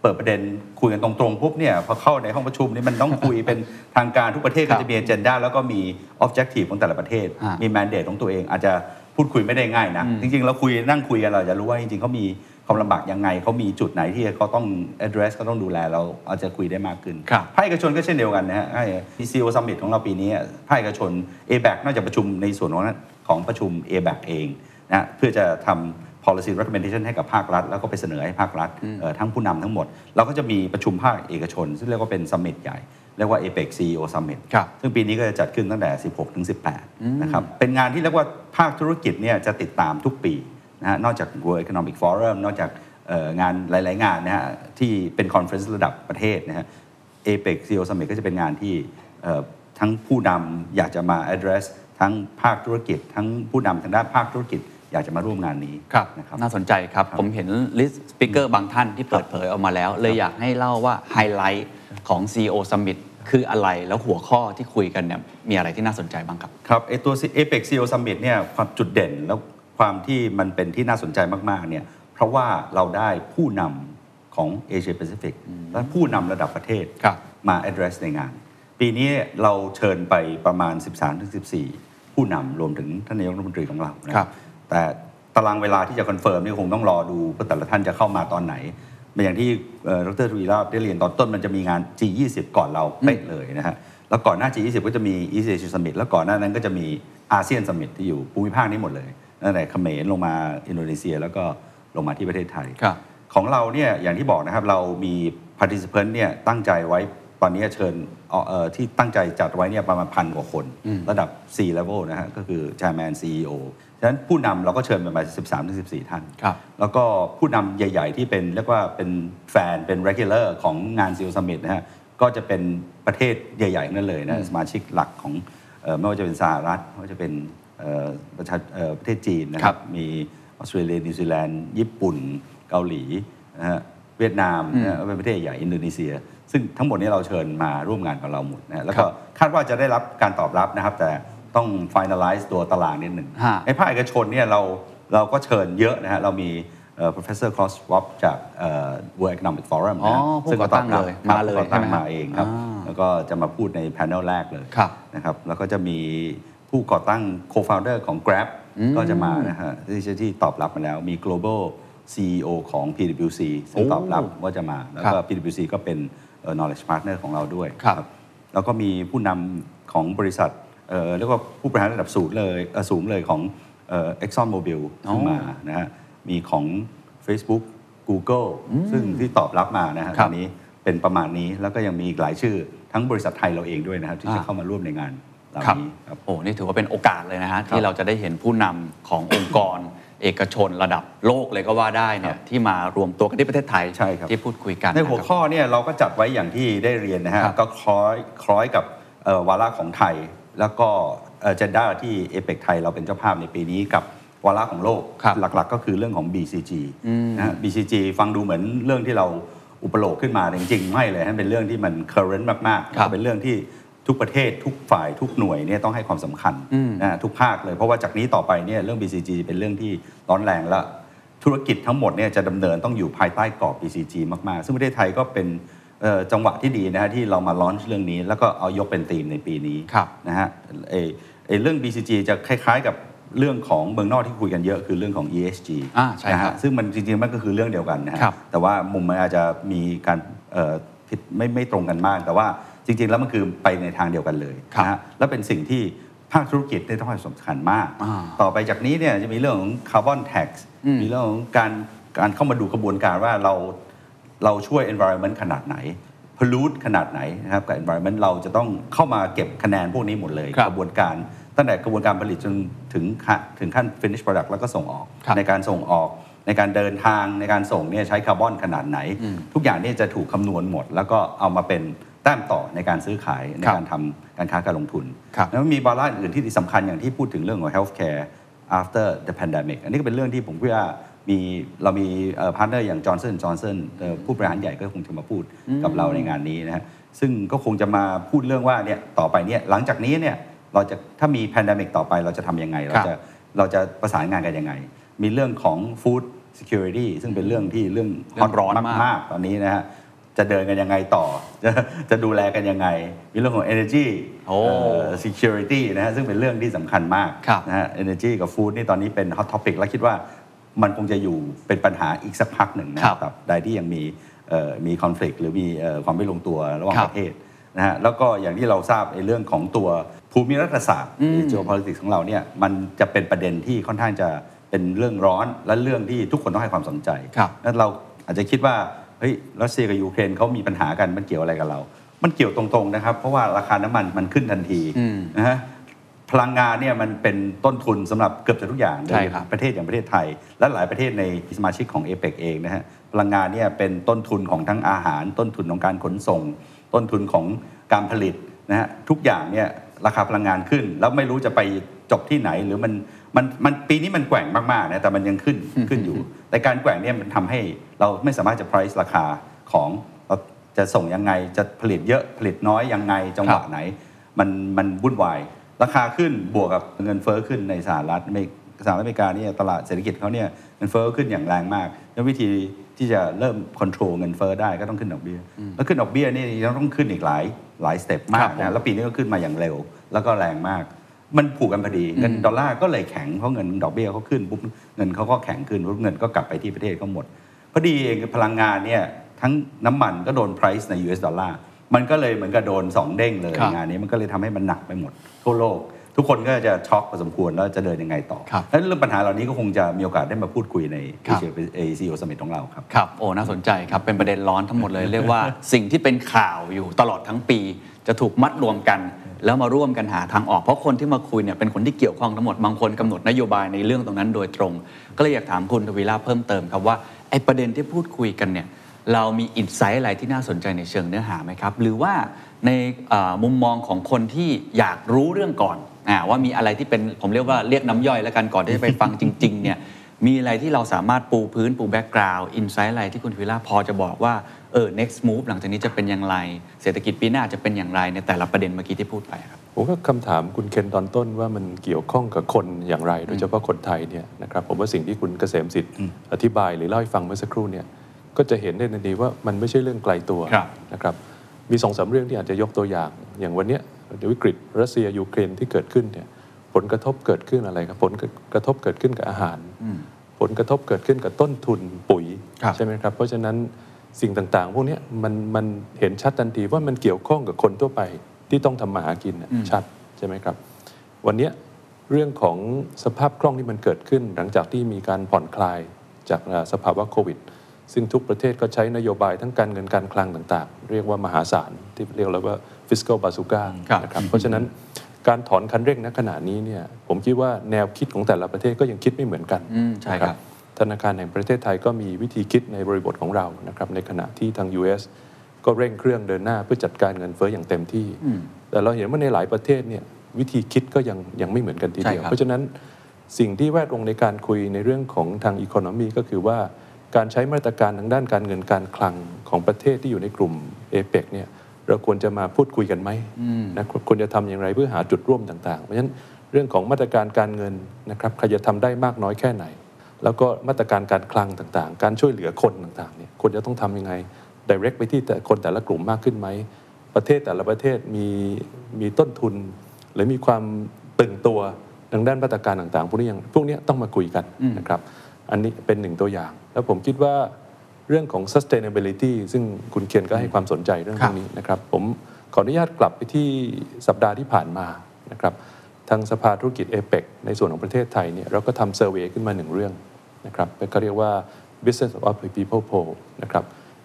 A: เปิดประเด็นคุยกันตรงๆปุ๊บเนี่ยพอเข้าในห้องประชุมนี่มันต้องคุยเป็นทางการทุกประเทศ
B: ครั
A: ก็
B: บ
A: จะมี a เจนดาแล้วก็มี objective ของแต่ละประเทศ
B: ฮะ
A: มี mandate ของตัวเองอาจจะพูดคุยไม่ได้ง่ายนะจริงๆเราคุยนั่งคุยกันเราจะรู้ว่าจริงๆเขามี ความลำบากยังไงเขามีจุดไหนที่เขาต้อง address เขาต้องดูแลเราอาจจะคุยได้มากขึ้น
B: ครับ
A: ภาคเอกชนก็เช่นเดียวกันนะฮะไอ้ CEO Summit ของเราปีนี้ภาคเอกชน ABAC นอกจากประชุมในส่วนของนั้นของประชุม ABAC เองนะเพื่อจะทำ policy recommendation ให้กับภาครัฐ แล้วก็ไปเสนอให้ภาครัฐเอ่อทั้งผู้นำทั้งหมด เราก็จะมีประชุมภาคเอกชน ซึ่งเรียกว่าเป็น summit ใหญ่เรียกว่า APEC CEO Summit
B: ครับ
A: ซึ่งปีนี้ก็จะจัดขึ้นตั้งแต่ 16 ถึง 18 นะครับ เป็นงานที่เรียกว่าภาคธุรกิจเนี่ยจะติดตามทุกปี นะฮะนอกจาก World Economic Forum นอกจากเอ่องานหลาย ๆ งานนะฮะที่เป็น conference ระดับประเทศนะฮะ APEC CEO Summit ก็จะเป็นงานที่เอ่อทั้งผู้นำอยากจะมา address ทั้งภาคธุรกิจ ทั้งผู้นำทางด้านภาคธุรกิจอยากจะมาร่วมงานนี้
B: ครับ
A: นะครับ
B: น่าสนใจครับ ผมเห็น list speaker บางท่านที่เปิดเผยออกมาแล้ว เลยอยากให้เล่าว่าไฮไลท์ของ CEO Summit คืออะไรแล้วหัวข้อที่คุยกันเนี่ยมีอะไรที่น่าสนใจบ้างครับ
A: ครับไอตัว APEC CEO Summit เนี่ยความจุดเด่นแล้ว ความที่มันเป็นที่น่าสนใจมากๆเนี่ยเพราะว่าเราได้ผู้นำของเอเชียแปซิฟิกและผู้นำระดับประเทศ
B: ครับ
A: มา address ในงาน ปีนี้เราเชิญไปประมาณ 13-14 ผู้นำรวมถึงท่านนายกรัฐมนตรีของเรานะครับแต่ตารางเวลาที่จะ confirm นี่คงต้องรอดูว่าแต่ละท่านจะเข้ามาตอนไหนอย่างที่เอ่อดร.ทวีราบได้เรียนตอนต้นมันจะมีงาน G20 ก่อนเราเป๊ะเลยนะฮะแล้วก่อนหน้า G20 ก็จะมี East Asia Summit แล้วก่อนหน้านั้นก็จะมีอาเซียน Summit ที่อยู่ภูมิภาคนี้หมดเลย ตั้งแต่เขมรลงมาอินโดนีเซีย แล้วก็ลงมาที่ประเทศไทย
B: ครับ
A: ของเราเนี่ยอย่างที่บอกนะครับเรามี participant เนี่ยตั้งใจไว้ตอนนี้เชิญเอ่อเอ่อที่ตั้งใจจัดไว้เนี่ยประมาณพันกว่าคนระดับ C level นะฮะก็คือ chairman CEO ฉะนั้นผู้นำเราก็เชิญไปประมาณ13ถึง14 ท่าน
B: ครับ
A: แล้วก็ผู้นำใหญ่ ๆ ที่เป็นเรียกว่าเป็นแฟนเป็น regular ของงาน CEO Summit นะฮะ ก็จะเป็นประเทศใหญ่ๆนั่นเลยนะ สมาชิกหลักของเอ่อไม่ว่าจะเป็นสหรัฐไม่ว่าจะเป็นเอ่อ ประชาเอ่อประเทศจีนนะค
B: ครั
A: รับบมีออสเตรเลียนิวซีแลนด์ ญี่ปุ่น เกาหลีนะฮะเวียดนามนะฮะเป็นประเทศใหญ่อินโดนีเซีย ซึ่งทั้งหมดนี้เราเชิญมาร่วมงานกับเราหมดนะฮะแล้วก็คาดว่าจะได้รับการตอบรับนะครับ แต่ต้อง finalize ตัวตารางนิดหนึ่ง
B: ฮะ
A: ในภาคเอกชนเนี่ยเราเราก็เชิญเยอะนะฮะเรามีเอ่อ professor Klaus Schwab จากเอ่อ World Economic Forum นะฮะ
B: อ๋อผู้
A: ซึ่ง
B: ก่อตั้ง
A: ตอบรับ
B: เลย
A: ครับ
B: มาเลย
A: ผู้ก่อตั้ง
B: ใช่ไหมฮะ
A: มาเองครับ
B: อ่า
A: แล้วก็จะมาพูดใน panel แรกเลย
B: ครับ
A: นะครับ แล้วก็จะมี ผู้ก่อตั้ง co-founder ของ Grab ก็จะมานะฮะที่ที่ตอบรับมาแล้วมี global CEO ของ PwC ซึ่ง
B: โอ้
A: ตอบรับว่าจะมา แล้วก็
B: ครับ
A: PwC ก็เป็นเอ่อ knowledge partner ของเราด้วย
B: ครับ
A: แล้วก็มีผู้นำของบริษัทเอ่อเรียกว่าผู้บริหารระดับสูงเลยเอ่อสูงเลยของเอ่อ Exxon Mobil ซึ่ง
B: อ๋อ
A: มานะฮะมีของ Facebook Google ซึ่งที่ตอบรับมานะฮะ
B: ครั
A: ต
B: บ
A: อนนี้เป็นประมาณนี้แล้วก็ยังมีอีกหลายชื่อทั้งบริษัทไทยเราเองด้วยนะครับที่จะ
B: อ่า
A: เข้ามาร่วมในงาน เหล่า
B: ครับ
A: นี้ครับ
B: โอ้นี่ถือว่าเป็นโอกาสเลยนะฮะที่เราจะได้เห็นผู้นำขององค์กร เอกชนระดับโลกเลยก็ว่าได้เนี่ยที่มารวมตัวกันที่ประเทศไทย
A: ใช่ครับ
B: ที่พูดคุยกัน
A: ในหัว
B: นะครับ
A: ข้อเนี่ยเราก็จัดไว้อย่างที่ได้เรียนนะฮะ
B: ครับ
A: ก็คล้อยคล้อยกับเอ่อวาระของไทย แล้วก็เจนด้าที่เอเปกไทยเราเป็นเจ้าภาพในปีนี้กับวาระของโลก
B: ครับ
A: หลักๆ ก็คือเรื่องของ BCG นะฮะ BCG ฟังดูเหมือนเรื่องที่เราอุปโลกขึ้นมาแต่จริงๆ ไม่เลยฮะเป็นเรื่องที่มัน current มากๆ
B: ครับ
A: เป็นเรื่องที่ ทุกประเทศทุกฝ่ายทุกหน่วยเนี่ยต้องให้ความสำคัญนะฮะทุกภาคเลย เพราะว่าจากนี้ต่อไปเนี่ยเรื่อง BCG เป็นเรื่องที่ร้อนแรงและธุรกิจทั้งหมดเนี่ยจะดำเนินต้องอยู่ภายใต้กรอบ BCG มาก ๆ ซึ่งประเทศไทยก็เป็นเอ่อจังหวะที่ดีนะฮะที่เรามาลอนช์เรื่องนี้ แล้วก็เอายกเป็นธีมในปีนี้
B: ครับ
A: นะฮะเอเอเรื่อง BCG จะคล้าย ๆ กับเรื่องของเมืองนอกที่คุยกันเยอะคือเรื่องของ ESG
B: อ่าใช่
A: นะ
B: ครั
A: ฮะ
B: บ
A: ซึ่งมันจริงๆมันก็คือเรื่องเดียวกันนะฮะ
B: ครับ
A: แต่ว่ามุมมันอาจจะมีการเอ่อผิดไม่ไม่ตรงกันมาก แต่ว่า จริง ๆ แล้วมันคือไปในทางเดียวกันเลย
B: ครับ
A: นะฮะและเป็นสิ่งที่ภาคธุรกิจได้ต้องให้ความสำคัญมาก
B: อ่า
A: ต่อไปจากนี้เนี่ยจะมีเรื่องของคาร์บอนแท็กซ์
B: อืม
A: มีเรื่องของการการเข้ามาดูกระบวนการว่าเราเราช่วย environment ขนาดไหน pollute ขนาดไหนนะครับกับ environment เราจะต้องเข้ามาเก็บคะแนนพวกนี้หมดเลย
B: ครับ
A: กระบวนการตั้งแต่กระบวนการผลิตจนถึงขั้นถึงขั้น finish product แล้วก็ส่งออก
B: ครับ
A: ในการส่งออกในการเดินทางในการส่งเนี่ยใช้คาร์บอนขนาดไหน ทุกอย่างเนี่ยจะถูกคำนวณหมด แล้วก็เอามาเป็น แต้มต่อในการซื้อขายใน
B: ครับ
A: การทำการค้าการลงทุน
B: ครับ
A: แล้วมีวาระอื่นที่สำคัญอย่างที่พูดถึงเรื่องของ healthcare after the pandemic อันนี้ก็เป็นเรื่องที่ผมคิดว่ามีเรามี partner อย่าง Johnson Johnson เอ่อผู้บริหารใหญ่ก็คงจะมาพูดกับเราในงานนี้นะฮะซึ่งก็คงจะมาพูดเรื่องว่าเนี่ยต่อไปเนี่ยหลังจากนี้เนี่ยเราจะถ้ามี pandemic ต่อไปเราจะทำยังไง เราจะเราจะประสานงานกันยังไง มีเรื่องของ food security ซึ่งเป็นเรื่องที่เรื่อง
B: เรื่องร้อนมาก
A: มากๆตอนนี้นะฮะ จะเดินกันยังไงต่อ จะจะดูแลกันยังไง มีเรื่องของ energy
B: โอ้
A: เอ่อ security นะฮะซึ่งเป็นเรื่องที่สำคัญมาก
B: ครับ
A: นะฮะ energy กับ food นี่ตอนนี้เป็น hot topic และคิดว่ามันคงจะอยู่เป็นปัญหาอีกสักพักหนึ่งนะครับใดที่ยังมีเอ่อมี conflict หรือมีเอ่อความไม่ลงตัวระหว่าง
B: ครับ
A: ประเทศนะฮะแล้วก็อย่างที่เราทราบในเรื่องของตัวภูมิรัฐศาสตร์ geopolitics ของเราเนี่ยมันจะเป็นประเด็นที่ค่อนข้างจะเป็นเรื่องร้อนและเรื่องที่ทุกคนต้องให้ความสนใจ
B: ครับ
A: แล้วเราอาจจะคิดว่า เฮ้ยรัสเซียกับยูเครนเขามีปัญหากันมันเกี่ยวอะไรกับเรา มันเกี่ยวตรงๆนะครับ เพราะว่าราคาน้ำมันมันขึ้นทันที
B: อืม
A: นะฮะพลังงานเนี่ยมันเป็นต้นทุนสำหรับเกือบจะทุกอย่าง
B: ใช่ครับ
A: ประเทศอย่างประเทศไทย และหลายประเทศในสมาชิกของเอเปกเองนะฮะพลังงานเนี่ยเป็นต้นทุนของทั้งอาหาร ต้นทุนของการขนส่ง ต้นทุนของการผลิตนะฮะทุกอย่างเนี่ยราคาพลังงานขึ้น แล้วไม่รู้จะไปจบที่ไหนหรือมัน มันมันปีนี้มันแกว่งมากๆนะแต่มันยังขึ้นขึ้นอยู่ แต่การแกว่งเนี่ยมันทำให้เราไม่สามารถจะ price ราคาของเราจะส่งยังไงจะผลิตเยอะผลิตน้อยยังไงจังหวะ
B: ครับ
A: ไหน มันมันวุ่นวาย ราคาขึ้นบวกกับเงินเฟ้อขึ้นในสหรัฐอเมริกสหรัฐอเมริกาเนี่ยตลาดเศรษฐกิจเขาเนี่ยเงินเฟ้อขึ้นอย่างแรงมากแล้ววิธีที่จะเริ่มควบคุมเงินเฟ้อได้ก็ต้องขึ้นดอกเบี้ยแล้วขึ้นดอกเบี้ยนี่ยังต้องขึ้นอีกหลายหลาย step มาก
B: ครั
A: ก
B: บผม
A: นะแล้วปีนี้ก็ขึ้นมาอย่างเร็ว แล้วก็แรงมาก มันผูกกันพอดีเงินดอลลาร์ก็เลยแข็งเพราะเงินดอกเบี้ยเขาขึ้นปุ๊บเงินเขาก็แข็งขึ้นปุ๊บเงินก็กลับไปที่ประเทศเขาหมดพอดีเองพลังงานเนี่ยทั้งน้ำมันก็โดน price ใน US ดอลลาร์มันก็เลยเหมือนกับโดนสองเด้งเลย
B: ครับ
A: งานนี้มันก็เลยทำให้มันหนักไปหมดทั่วโลก ทุกคนก็จะช็อกพอสมควรแล้วจะเดินยังไงต่อ
B: ครับ
A: แล้วเรื่องปัญหาเหล่านี้ก็คงจะมีโอกาสได้มาพูดคุยใน
B: ครั
A: APEC CEO Summit ของเราครับ
B: ครับโอ้น่าสนใจครับเป็นประเด็นร้อนทั้งหมดเลย เรียกว่าสิ่งที่เป็นข่าวอยู่ตลอดทั้งปีจะถูกมัดรวมกัน แล้วมาร่วมกันหาทางออกเพราะคนที่มาคุยเนี่ยเป็นคนที่เกี่ยวข้องทั้งหมดบางคนกำหนดนโยบายในเรื่องตรงนั้นโดยตรง ก็เลยอยากถามคุณทวีราเพิ่มเติมครับว่าไอ้ประเด็นที่พูดคุยกันเนี่ยเรามี insight อะไรที่น่าสนใจในเชิงเนื้อหาไหมครับ หรือว่าในมุมมองของคนที่อยากรู้เรื่องก่อนว่ามีอะไรที่เป็นผมเรียกว่าเรียกน้ำย่อยแล้วกันก่อนที่จะไปฟังจริง ๆ เนี่ยมีอะไรที่เราสามารถปูพื้นปู background insight อะไรที่คุณทวิล่าพอจะบอกว่า เออ next move หลังจากนี้จะเป็นอย่างไร เศรษฐกิจปีหน้าจะเป็นอย่างไรในแต่ละประเด็นเมื่อกี้ที่พูดไปครับ
E: ผมก็คำถามคุณเคนตอนต้นว่ามันเกี่ยวข้องกับคนอย่างไร โดยเฉพาะคนไทยเนี่ยนะครับผมว่าสิ่งที่คุณเกษมสิทธิ์อธิบายหรือเล่าให้ฟังเมื่อสักครู่เนี่ยก็จะเห็นได้ทันทีว่ามันไม่ใช่เรื่องไกลตัว
B: ครับ
E: นะครับมีสองสามเรื่องที่อาจจะยกตัวอย่าง อย่างวันเนี้ยวิกฤตรัสเซียยูเครนที่เกิดขึ้นเนี่ยผลกระทบเกิดขึ้นอะไรครับผลกระทบเกิดขึ้นกับอาหาร ผลกระทบเกิดขึ้นกับต้นทุนปุ๋ย
B: ครับ
E: ใช่ไหมครับเพราะฉะนั้น สิ่งต่างๆ พวกเนี้ยมันมันเห็นชัดทันทีว่ามันเกี่ยวข้องกับคนทั่วไปที่ต้องทำมาหากินน่ะชัดใช่ไหมครับ วันเนี้ยเรื่องของสภาพคล่องที่มันเกิดขึ้น หลังจากที่มีการผ่อนคลายจากอ่าสภาวะโควิด ซึ่งทุกประเทศก็ใช้นโยบายทั้งการเงินการคลังต่าง ๆ เรียกว่ามหาศาลที่เรียกแล้วว่า fiscal bazooka
B: ครับ
E: นะครับเพราะฉะนั้นการถอนคันเร่งณขณะนี้เนี่ยผมคิดว่าแนวคิดของแต่ละประเทศก็ยังคิดไม่เหมือนกัน
B: อืมใช่ครับ
E: นะ ธนาคารแห่งประเทศไทยก็มีวิธีคิดในบริบทของเรานะครับในขณะที่ทาง US ก็เร่งเครื่องเดินหน้าเพื่อจัดการเงินเฟ้ออย่างเต็มที่ แต่เราเห็นว่าในหลายประเทศเนี่ยวิธีคิดก็ยังยังไม่เหมือนกันทีเดียว
B: ใช่ครับ
E: เพราะฉะนั้นสิ่งที่แวดวงในการคุยในเรื่องของทางอีโคโนมีก็คือว่าการใช้มาตรการทางด้านการเงินการคลังของประเทศที่อยู่ในกลุ่มเอเปกเนี่ยเราควรจะมาพูดคุยกันไหมนะควรจะทำอย่างไรเพื่อหาจุดร่วมต่าง ๆ เพราะฉะนั้นเรื่องของมาตรการการเงินนะครับใครจะทำได้มากน้อยแค่ไหน แล้วก็มาตรการการคลังต่างๆ การช่วยเหลือคนต่างๆเนี่ยควรจะต้องทำยังไง direct ไปที่แต่คนแต่ละกลุ่มมากขึ้นไหม ประเทศแต่ละประเทศมีมีต้นทุน หรือมีความตึงตัวทางด้านมาตรการต่างๆพวกนี้ยังพวกนี้ต้องมาคุยกันนะครับ อันนี้เป็นหนึ่งตัวอย่าง แล้วผมคิดว่าเรื่องของ sustainability ซึ่งคุณเคียนก็ให้ความสนใจเรื่องพวกนี้นะครับ ผมขออนุญาตกลับไปที่สัปดาห์ที่ผ่านมานะครับทางสภาธุรกิจเอเปในส่วนของประเทศไทยเนี่ยเราก็ทำเซอร์เวยขึ้นมาหนึ่งเรื่อง นะครับก็เรียกว่า business of people poll นะครับ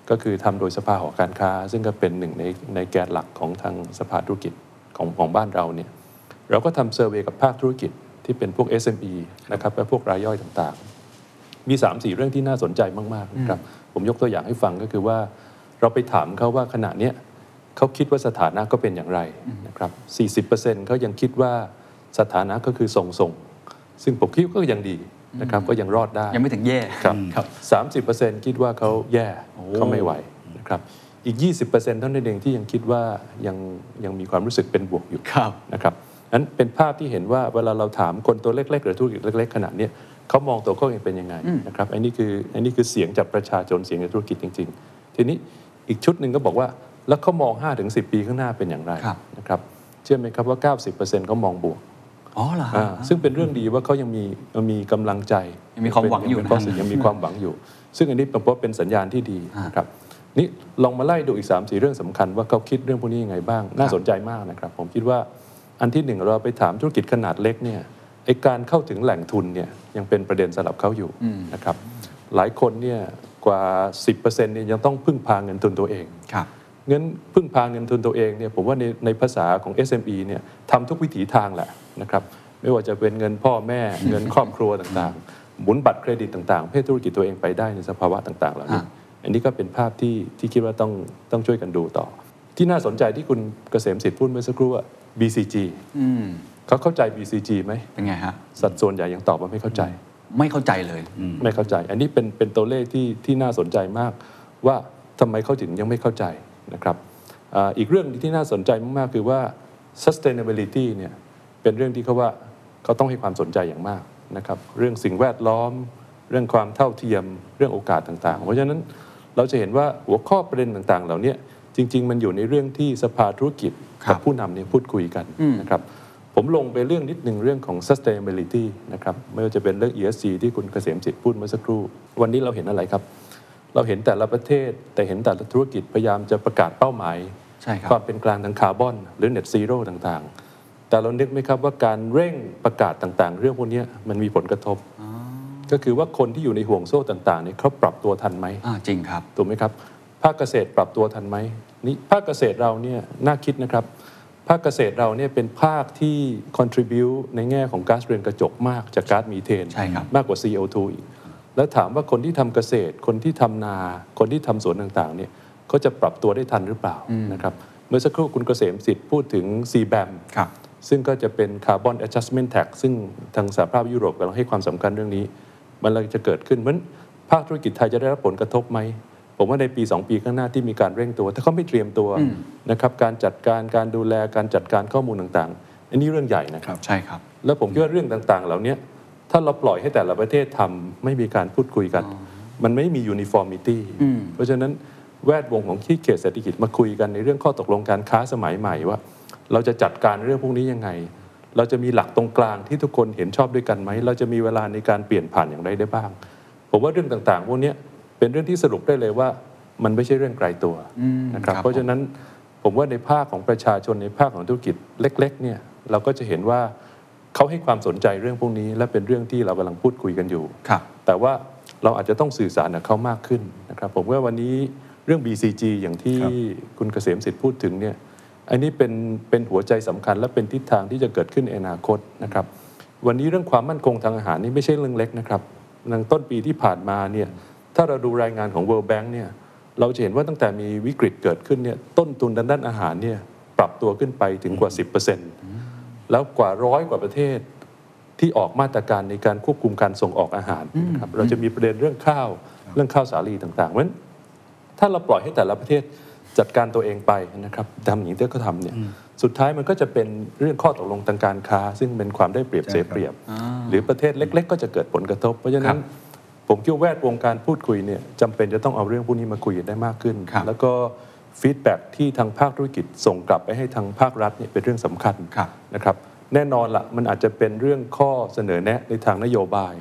E: ก็คือทำโดยสภาหอการค้า ซึ่งก็เป็นหนึ่งในในแกนหลักของทางสภาธุรกิจของของบ้านเราเนี่ยเราก็ทำเซอร์เวยกับภาคธุรกิจที่เป็นพวก SME นะครับและพวกรายย่อยต่างๆ มี 3 4 เรื่องที่น่าสนใจมากๆนะครับผมยกตัวอย่างให้ฟังก็คือว่า เราไปถามเขาว่าขณะเนี้ยเขาคิดว่าสถานะก็เป็นอย่างไรนะครับ 40%เขายังคิดว่าสถานะก็คือทรงๆ ซึ่งผมคิดว่าก็ยังดี นะครับก็ยังรอดได้
B: ยังไม่ถึงแย่
E: ครับ
B: ครับ
E: สามสิบเปอร์เซ็นต์คิดว่าเขาแย่เขาไม่ไหวนะครับอีก 20%เท่านั้นเองที่ยังคิดว่ายังยังมีความรู้สึกเป็นบวกอยู่
B: ครับ
E: นะครับนั้นเป็นภาพที่เห็นว่าเวลาเราถามคนตัวเล็ก ๆ หรือธุรกิจเล็ก ๆ ขนาดเนี้ยเขามองตัวเขาเองเป็นยังไงนะครับอันนี้คืออันนี้คือเสียงจากประชาชนเสียงจากธุรกิจจริง ๆ ทีนี้อีกชุดหนึ่งก็บอกว่าแล้วเขามอง 5-10 ปีข้างหน้าเป็นอย่างไร
B: ครับ
E: นะครับเชื่อไหมครับว่า 90%เขามองบวก
B: อ๋อเหรอฮะ
E: อ่าซึ่งเป็นเรื่องดีว่าเขายังมีมีกำลังใจ
B: ยังมีความหวังอยู่
E: เป็น
B: นะ
E: positive ยังมีความหวังอยู่ ซึ่งอันนี้ผมว่าเป็นสัญญาณที่ดี
B: อ่าน
E: นะครับนี่ลองมาไล่ดูอีก3ามสี่เรื่องสำคัญว่าเขาคิดเรื่องพวกนี้ยังไงบ้าง น่าสนใจมากนะครับ ผมคิดว่าอันที่หนึ่งเราไปถามธุรกิจขนาดเล็กเนี่ยไอการเข้าถึงแหล่งทุนเนี่ยยังเป็นประเด็นสำหรับเขาอยู่นะครับหลายคนเนี่ยกว่า 10%เนี่ยยังต้องพึ่งพาเงินทุนตัวเอง
B: ครับ
E: เงินพึ่งพาเงินทุนตัวเองเนี่ยผมว่าในในภาษาของ SME เนี่ยทำทุกวิถีทางแหละนะครับไม่ว่าจะเป็นเงินพ่อแม่เงินครอบครัวต่างๆ หมุนบัตรเครดิตต่างๆเพื่อธุรกิจตัวเองไปได้ในสภาวะต่างๆเหล่านี้
B: อะ
E: อันนี้ก็เป็นภาพที่ที่คิดว่าต้องต้องช่วยกันดูต่อ ที่น่าสนใจที่คุณเกษมสิทธิ์พูดเมื่อสักครู่ว่า BCG
B: อืม
E: เขาเข้าใจ BCG ไหม
B: เป็นไงฮะ
E: สัดส่วนใหญ่ยังตอบว่าไม่เข้าใจ
B: ไม่เข้าใจเลย
E: ไม่เข้าใจ อันนี้เป็นเป็นตัวเลขที่ที่น่าสนใจมากว่าทำไมเขาถึงยังไม่เข้าใจ นะครับอ่าอีกเรื่องที่น่าสนใจมากๆคือว่า sustainability เนี่ยเป็นเรื่องที่เขาว่าเขาต้องให้ความสนใจอย่างมากนะครับเรื่องสิ่งแวดล้อม เรื่องความเท่าเทียมเรื่องโอกาสต่างๆ เพราะฉะนั้นเราจะเห็นว่าหัวข้อประเด็นต่างๆ เหล่านี้จริง ๆ มันอยู่ในเรื่องที่สภาธุรกิจ
B: ครั
E: กับผู้นำเนี่ยพูดคุยกันนะครับผมลงไปเรื่องนิดหนึ่งเรื่องของ sustainability นะครับไม่ว่าจะเป็นเรื่อง ESG ที่คุณเกษมจิตพูดเมื่อสักครู่ วันนี้เราเห็นอะไรครับ เราเห็นแต่ละประเทศ แต่เห็นแต่ละธุรกิจพยายามจะประกาศเป้าหมาย
B: ใช่ครับ
E: ความเป็นกลางทางคาร์บอน หรือ net zero ต่างๆ แต่เรานึกไหมครับว่าการเร่งประกาศต่างๆ เรื่องพวกนี้มันมีผลกระทบ ก็คือว่าคนที่อยู่ในห่วงโซ่ต่างๆเนี่ยเขาปรับตัวทันไหม
B: อ่าจริงครับ
E: ถูกไหมครับภาคเกษตรปรับตัวทันไหมนี่ภาคเกษตรเราเนี่ยน่าคิดนะครับ ภาคเกษตรเราเนี่ยเป็นภาคที่ contribute ในแง่ของก๊าซเรือนกระจกมากจากก๊าซมีเทน
B: ใช่ครับ
E: มากกว่า CO2 อีก แล้วถามว่าคนที่ทำเกษตร คนที่ทำนา คนที่ทำสวนต่างๆเนี่ยเขาจะปรับตัวได้ทันหรือเปล่านะครับเมื่อสักครู่คุณเกษมสิทธิ์พูดถึง CBAM
B: ครับ
E: ซึ่งก็จะเป็น Carbon Adjustment Tax ซึ่งทางสหภาพยุโรปกำลังให้ความสำคัญเรื่องนี้ มันเลยจะเกิดขึ้นเพราะฉะนั้นภาคธุรกิจไทยจะได้รับผลกระทบไหมผมว่าในปี 2 ปีข้างหน้าที่มีการเร่งตัว ถ้าเขาไม่เตรียมตัวนะครับการจัดการการดูแลการจัดการข้อมูลต่างๆ อันนี้เรื่องใหญ่นะครับ
B: ใช่ครับ
E: แล้วผมคิดว่าเรื่องต่างๆ เหล่านี้ ถ้าเราปล่อยให้แต่ละประเทศทำไม่มีการพูดคุยกัน มันไม่มี uniformity เพราะฉะนั้นแวดวงของที่เขตเศรษฐกิจมาคุยกันในเรื่องข้อตกลงการค้าสมัยใหม่ว่า เราจะจัดการเรื่องพวกนี้ยังไง เราจะมีหลักตรงกลางที่ทุกคนเห็นชอบด้วยกันไหม เราจะมีเวลาในการเปลี่ยนผ่านอย่างไรได้บ้าง ผมว่าเรื่องต่างๆ พวกเนี้ยเป็นเรื่องที่สรุปได้เลยว่ามันไม่ใช่เรื่องไกลตัวนะครับ
B: ครับ
E: เพราะฉะนั้นผมว่าในภาคของประชาชนในภาคของธุรกิจเล็ก ๆ เนี่ยเราก็จะเห็นว่า เขาให้ความสนใจเรื่องพวกนี้และเป็นเรื่องที่เรากำลังพูดคุยกันอยู่
B: ครับ
E: แต่ว่าเราอาจจะต้องสื่อสารกับเขามากขึ้นนะครับผมว่าวันนี้เรื่อง BCG อย่างที่
A: ครับ
E: คุณเกษมสิทธิ์พูดถึงเนี่ยอันนี้เป็นเป็นหัวใจสำคัญและเป็นทิศทางที่จะเกิดขึ้นในอนาคตนะครับวันนี้เรื่องความมั่นคงทางอาหารนี่ไม่ใช่เรื่องเล็กนะครับในต้นปีที่ผ่านมาเนี่ยถ้าเราดูรายงานของ World Bank เนี่ยเราจะเห็นว่าตั้งแต่มีวิกฤตเกิดขึ้นเนี่ยต้นทุนด้านด้านอาหารเนี่ยปรับตัวขึ้นไปถึงกว่า 10% แล้วกว่าร้อยกว่าประเทศที่ออกมาตรการในการควบคุมการส่งออกอาหารนะครับเราจะมีประเด็นเรื่องข้าวเรื่องข้าวสาลีต่างๆเพราะฉะนั้นถ้าเราปล่อยให้แต่ละประเทศจัดการตัวเองไปนะครับทำอย่างที่เขาทำเนี่ยสุดท้ายมันก็จะเป็นเรื่องข้อตกลงทางการค้า ซึ่งเป็นความได้เปรียบเสีย
A: เปรียบ
E: ใช่ครับ หรือประเทศเล็ก ๆ ก็จะเกิดผลกระทบ เพราะฉะ
B: ครั
E: นั้นครั
B: บ
E: ผมคิดว่าแวดวงการพูดคุยเนี่ยจำเป็นจะต้องเอาเรื่องพวกนี้มาคุยกันได้มากขึ้น
B: ครับ
E: แล้วก็ feedback ที่ทางภาคธุรกิจส่งกลับไปให้ทางภาครัฐเนี่ยเป็นเรื่องสำคัญ
B: ครับ
E: นะครับแน่นอนละมันอาจจะเป็นเรื่องข้อเสนอแนะในทางนโยบาย